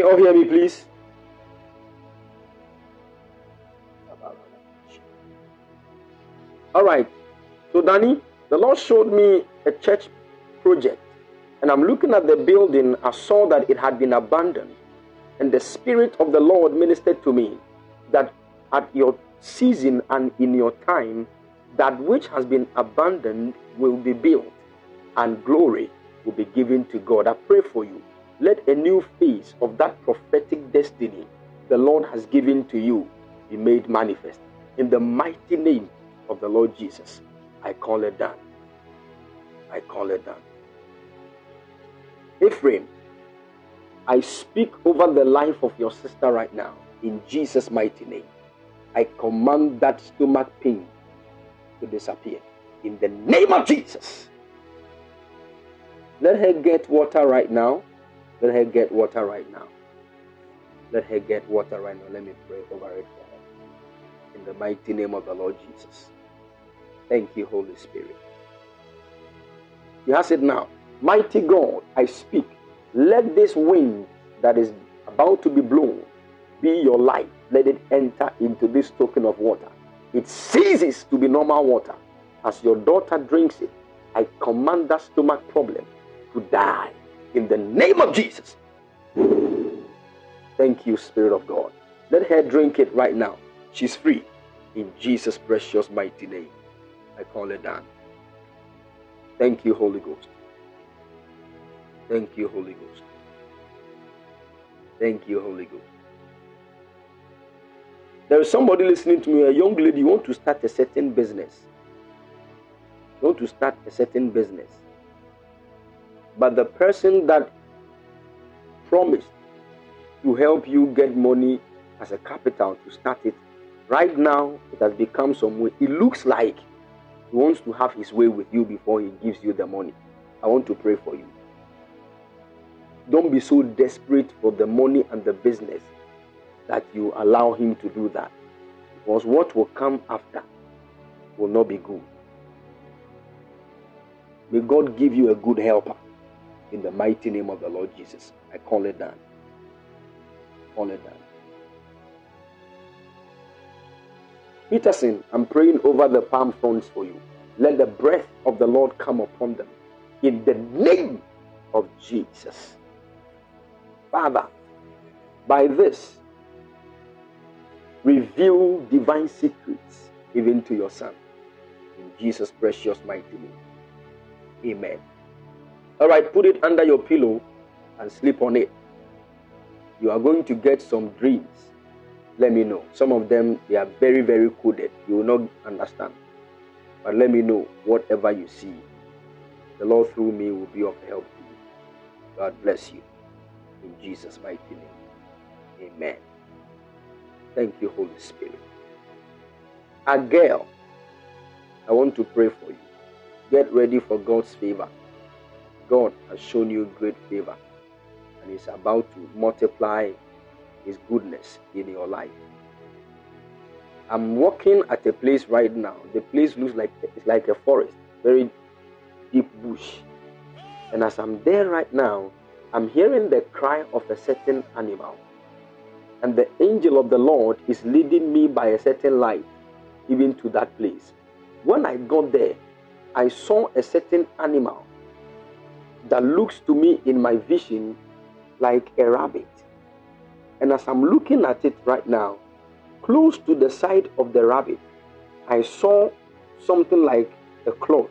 you all hear me, please? All right. So, Danny, the Lord showed me a church project, and I'm looking at the building. I saw that it had been abandoned, and the Spirit of the Lord ministered to me that at your season and in your time, that which has been abandoned will be built, and glory will be given to God. I pray for you let a new phase of that prophetic destiny the Lord has given to you be made manifest. In the mighty name of the Lord Jesus, I call it done. I call it done. Ephraim, I speak over the life of your sister right now in Jesus' mighty name. I command that stomach pain to disappear in the name of Jesus. Let her get water right now. Let her get water right now. Let her get water right now. Let me pray over it for her. In the mighty name of the Lord Jesus. Thank you, Holy Spirit. He has it now. Mighty God, I speak. Let this wind that is about to be blown be your light. Let it enter into this token of water. It ceases to be normal water. As your daughter drinks it, I command that stomach problem to die in the name of Jesus. Thank you, Spirit of God. Let her drink it right now. She's free. In Jesus' precious mighty name, I call it down. Thank you, Holy Ghost. Thank you, Holy Ghost. Thank you, Holy Ghost. There is somebody listening to me, a young lady, you want to start a certain business. You want to start a certain business. But the person that promised to help you get money as a capital to start it, right now it has become some way. It looks like he wants to have his way with you before he gives you the money. I want to pray for you. Don't be so desperate for the money and the business that you allow him to do that. Because what will come after will not be good. May God give you a good helper in the mighty name of the Lord Jesus. I call it down. Call it down. Peterson, I'm praying over the palm fronds for you. Let the breath of the Lord come upon them in the name of Jesus. Father, by this, reveal divine secrets even to your son. In Jesus' precious mighty name. Amen. All right, put it under your pillow and sleep on it. You are going to get some dreams. Let me know. Some of them they are very, very coded. You will not understand. But let me know whatever you see. The Lord through me will be of help to you. God bless you. In Jesus' mighty name. Amen. Thank you, Holy Spirit. A girl, I want to pray for you. Get ready for God's favor. God has shown you great favor and is about to multiply his goodness in your life. I'm walking at a place right now. The place looks like it's like a forest, very deep bush. And as I'm there right now, I'm hearing the cry of a certain animal. And the angel of the Lord is leading me by a certain light even to that place. When I got there, I saw a certain animal that looks to me in my vision like a rabbit. And as I'm looking at it right now, close to the side of the rabbit, I saw something like a cloth.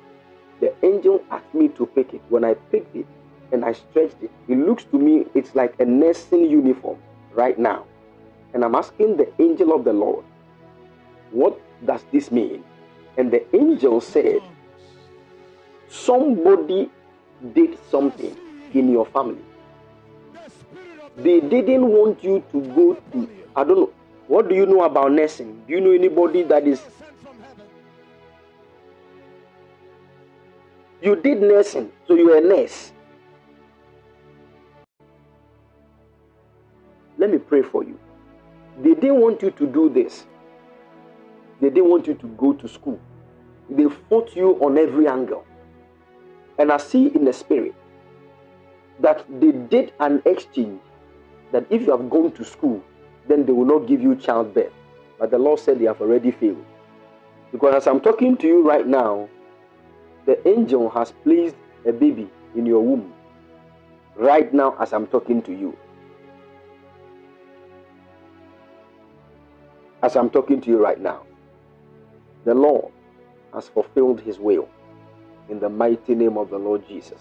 The angel asked me to pick it. When I picked it and I stretched it, it looks to me it's like a nursing uniform right now. And I'm asking the angel of the Lord, what does this mean? And the angel said, somebody did something in your family. They didn't want you to go to, I don't know, what do you know about nursing? Do you know anybody that is. You did nursing, so you are a nurse. Let me pray for you. They didn't want you to do this. They didn't want you to go to school. They fought you on every angle. And I see in the spirit that they did an exchange that if you have gone to school, then they will not give you childbirth. But the Lord said they have already failed. Because as I'm talking to you right now, the angel has placed a baby in your womb. Right now, as I'm talking to you. As I'm talking to you right now, the Lord has fulfilled his will in the mighty name of the Lord Jesus.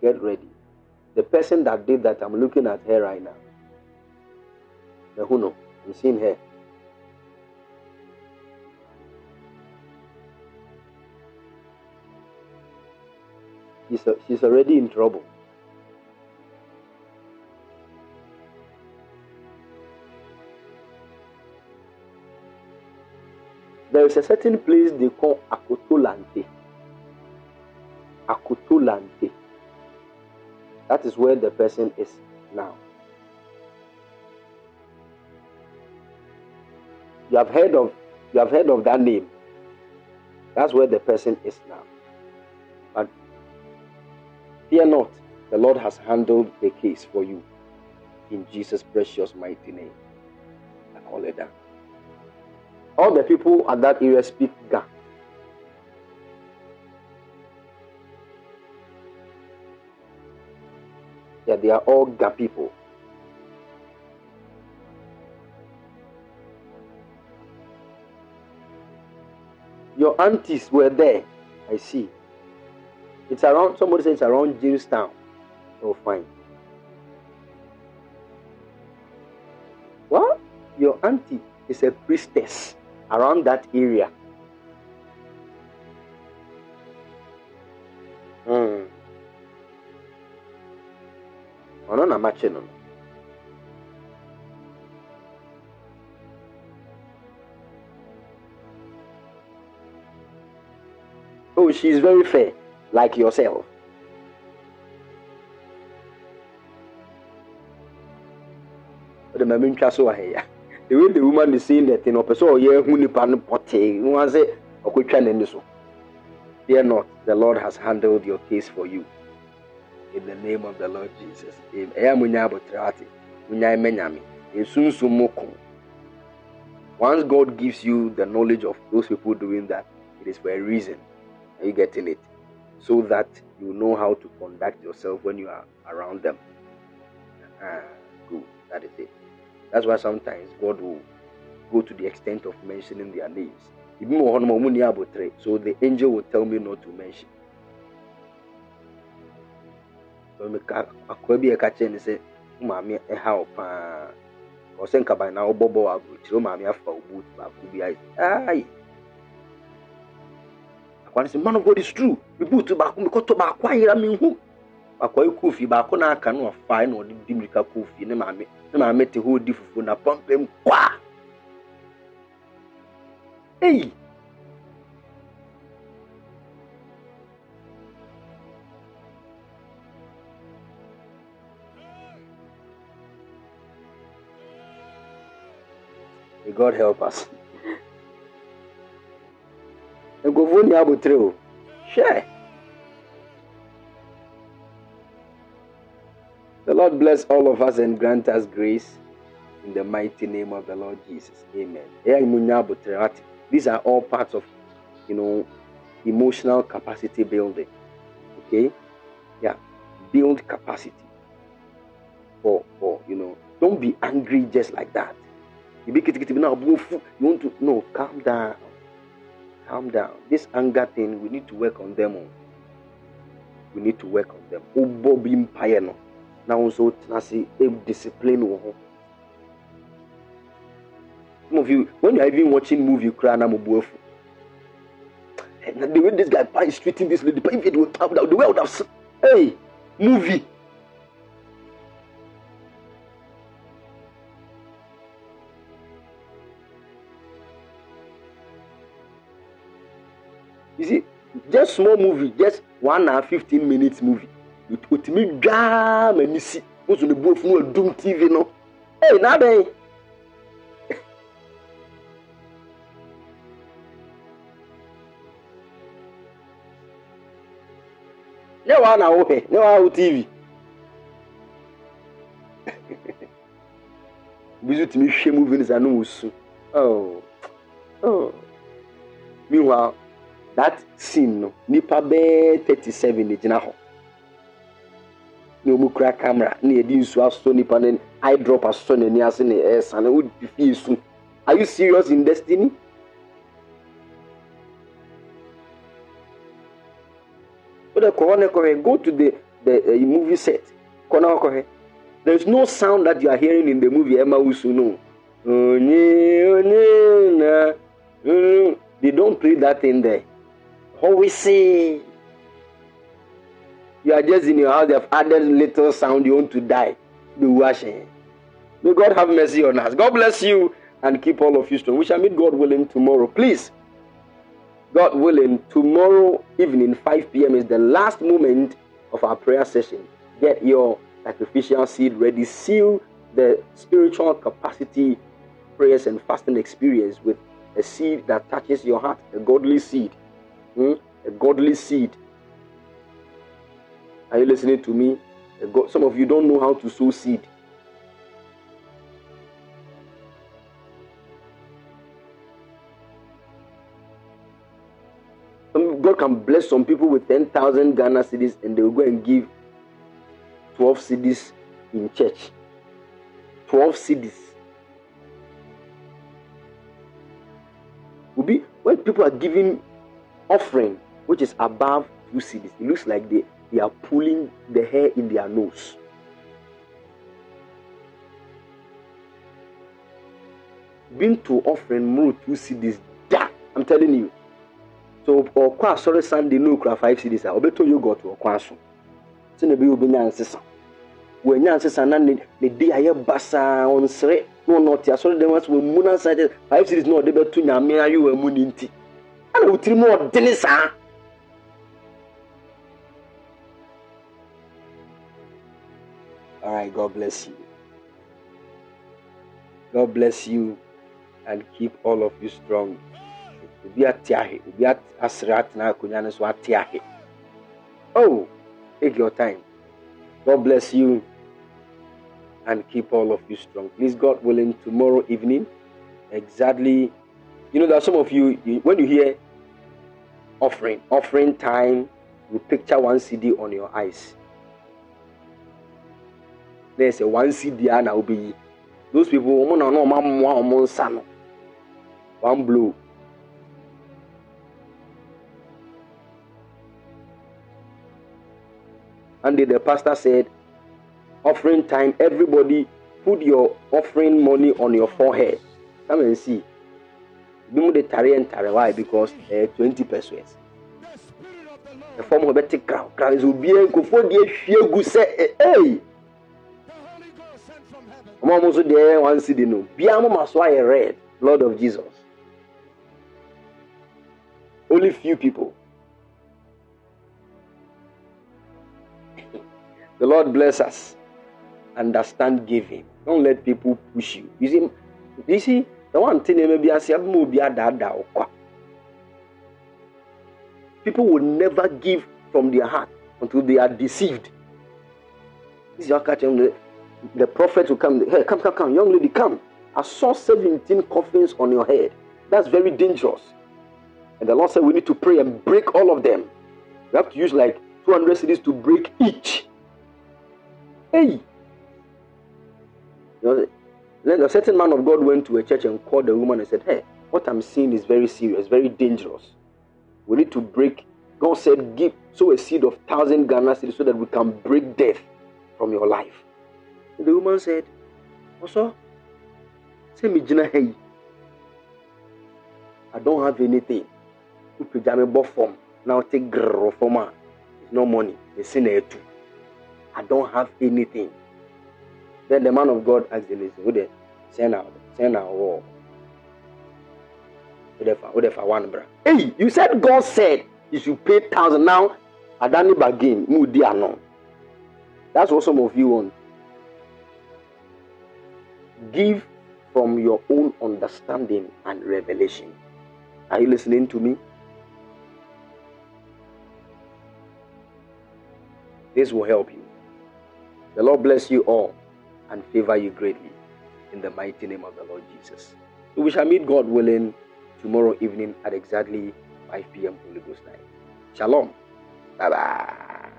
Get ready. The person that did that, I'm looking at her right now. Mehuno, I'm seeing her. She's, she's already in trouble. There is a certain place they call Akoto Lante. Akotolante. That is where the person is now. You have heard of you have heard of that name. That's where the person is now. But fear not, the Lord has handled the case for you. In Jesus' precious mighty name. I call it down. All the people at that area speak Ga. Yeah, they are all Ga people. Your aunties were there. I see. It's around, somebody says it's around Jamestown. Oh, fine. Well, your auntie is a priestess around that area. No. Oh, she is very fair, like yourself. The way the woman is saying that ɔpɛ sɛ ɔyɛ ehu nipa no pɔtee, no one sɛ ɔkɔtwa n'ani so. Fear not, the Lord has handled your case for you. In the name of the Lord Jesus. Ko. Once God gives you the knowledge of those people doing that, it is for a reason. Are you getting it? So that you know how to conduct yourself when you are around them. Ah, good. That is it. That's why sometimes God will go to the extent of mentioning their names. A So the angel will tell me not to mention. Meka akoa bi ɛka kyerɛ ne sɛ wo maame ɛha wo paa. Ɔsɛ nkaban na wobɔ bɔ wɔ aburokyire wo maame afa wo boot baako bi ayɛ. Ayi. Akwa no sɛ man of God is true. Me boot baako mekɔtɔ baako ayera me nhu. Akwa yi kɔɔ fie baako na aka no ɔfae na ɔde di mirika kɔɔ ne maame ne maame te hɔ di fufuo na pɔmpɛm kwaa. Ei. May God help us. Nkurɔfoɔ ni. The Lord bless all of us and grant us grace in the mighty name of the Lord Jesus. Amen. These are all parts of, you know, emotional capacity building. Okay? Yeah. Build capacity. For, for you know, don't be angry just like that. You be kitikiti now, you want to no, calm down. Calm down. This anger thing, we need to work on them. On. We need to work on them. Obo bi mpaeɛ no. Now also tena se discipline wɔ ho. Some of you, when you are even watching movie, cry na mo bu afu. And the way this guy is treating this lady, if it would have the way I would have hey movie. Just small movie, just one hour, 15 minutes movie. Otumi dwaa ma ni si. Wosu ne bu afu no adum TV no. Hey, na bɛn. Ne wa na wo hwɛ, ne wa wo TV. Bi so tumi hwɛ movie no sa no wosu. Oh. Oh. Meanwhile, that scene no nipa bɛɛ thirty seven na gyina hɔ na wɔn kura camera na yɛde nsuo asɔ nipa no eye drop asɔ n'ani ase na ɛɛsa na wɔdi fie su are you serious in destiny. wọ́n kọ́ ọ́nà go to the the uh, movie set. Kọ́ náà there is no sound that you are hearing in the movie ẹ̀ máa wusu no onye onye na they don't play that thing there. Always say you are just in your house, they have added little sound, you want to die. Be washing. May God have mercy on us. God bless you and keep all of you strong. We shall meet God willing tomorrow. Please God willing, tomorrow evening, 5 p.m., is the last moment of our prayer session. Get your sacrificial seed ready. Seal the spiritual capacity, prayers, and fasting experience with a seed that touches your heart, a godly seed. Hmm? A godly seed. Are you listening to me? Some of you don't know how to sow seed. God can bless some people with 10,000 Ghana cedis and they will go and give 12 cedis in church. 12 cedis. Will be when people are giving offering, which is above two cedis, it looks like they, they are pulling the hair in their nose. Been to offering more two cedis, da, I'm telling you. so ɔkɔ asɔre sunday no okura five cedis a ɔbɛtɔ yogurt wɔ kwan so sɛnɛ bi obɛnya nsesa wɔanya nsesa na ne ne de ayɛ basaa ɔnsere na ɔna ɔte asɔre dɛm ase wɔn mu na nsa kyɛ five cedis na ɔde bɛto nyame ayɛ wɔn mu ne nti All right, God bless you. God bless you and keep all of you strong. oh take your time god bless you and keep all of you strong please god willing tomorrow evening exactly you know are some of you, you when you hear offering offering time you picture one cd on your eyes there's a one cd and i'll be those people one blow And the pastor said, offering time, everybody put your offering money on your forehead. Come and see. Bimu de tare tare. Why? Because eh, 20 pesos. The form of better crown. Crown is ubi and kufo die hwie gu se eh, hey. Ọmọ ọmọ nso deɛ eh, one cedi no bia mo ma so ayɛ red Lord of Jesus. Only few people. The Lord bless us. Understand giving. Don't let people push you. You see, you see, the one thing maybe I say, people will never give from their heart until they are deceived. This is your catch. The, the prophet will come. Hey, come, come, come, young lady, come. I saw 17 coffins on your head. That's very dangerous. And the Lord said we need to pray and break all of them. We have to use like 200 cedis to break each. Hey! You know, a certain man of God went to a church and called the woman and said, Hey, what I'm seeing is very serious, very dangerous. We need to break. God said, Give sow a seed of thousand Ghana cedis so that we can break death from your life. And the woman said, Also, say me jina hey. I don't have anything. You form. Now take grrr from no money. It's there too. I don't have anything. Then the man of God asked the lady, Who they send out? Send out war. One bra. Hey, you said God said you should pay thousand now. Adani bagin, mudi anon. That's what some of you want. Give from your own understanding and revelation. Are you listening to me? This will help you. The Lord bless you all and favor you greatly in the mighty name of the Lord Jesus. So we shall meet God willing tomorrow evening at exactly 5 p.m. Holy Ghost night. Shalom. Bye bye.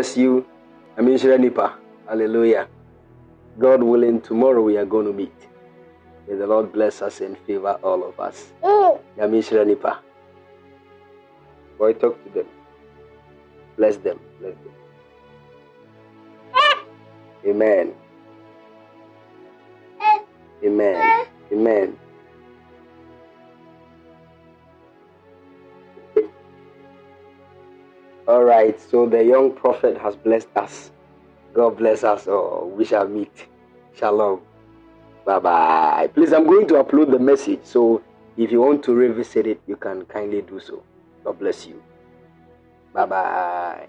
bless you. I'm Israel Nipa. Hallelujah. God willing, tomorrow we are going to meet. May the Lord bless us and favor all of us. Mm. I'm Israel Nipa. Boy, talk Has blessed us. God bless us all. We shall meet. Shalom. Bye bye. Please, I'm going to upload the message. So if you want to revisit it, you can kindly do so. God bless you. Bye bye.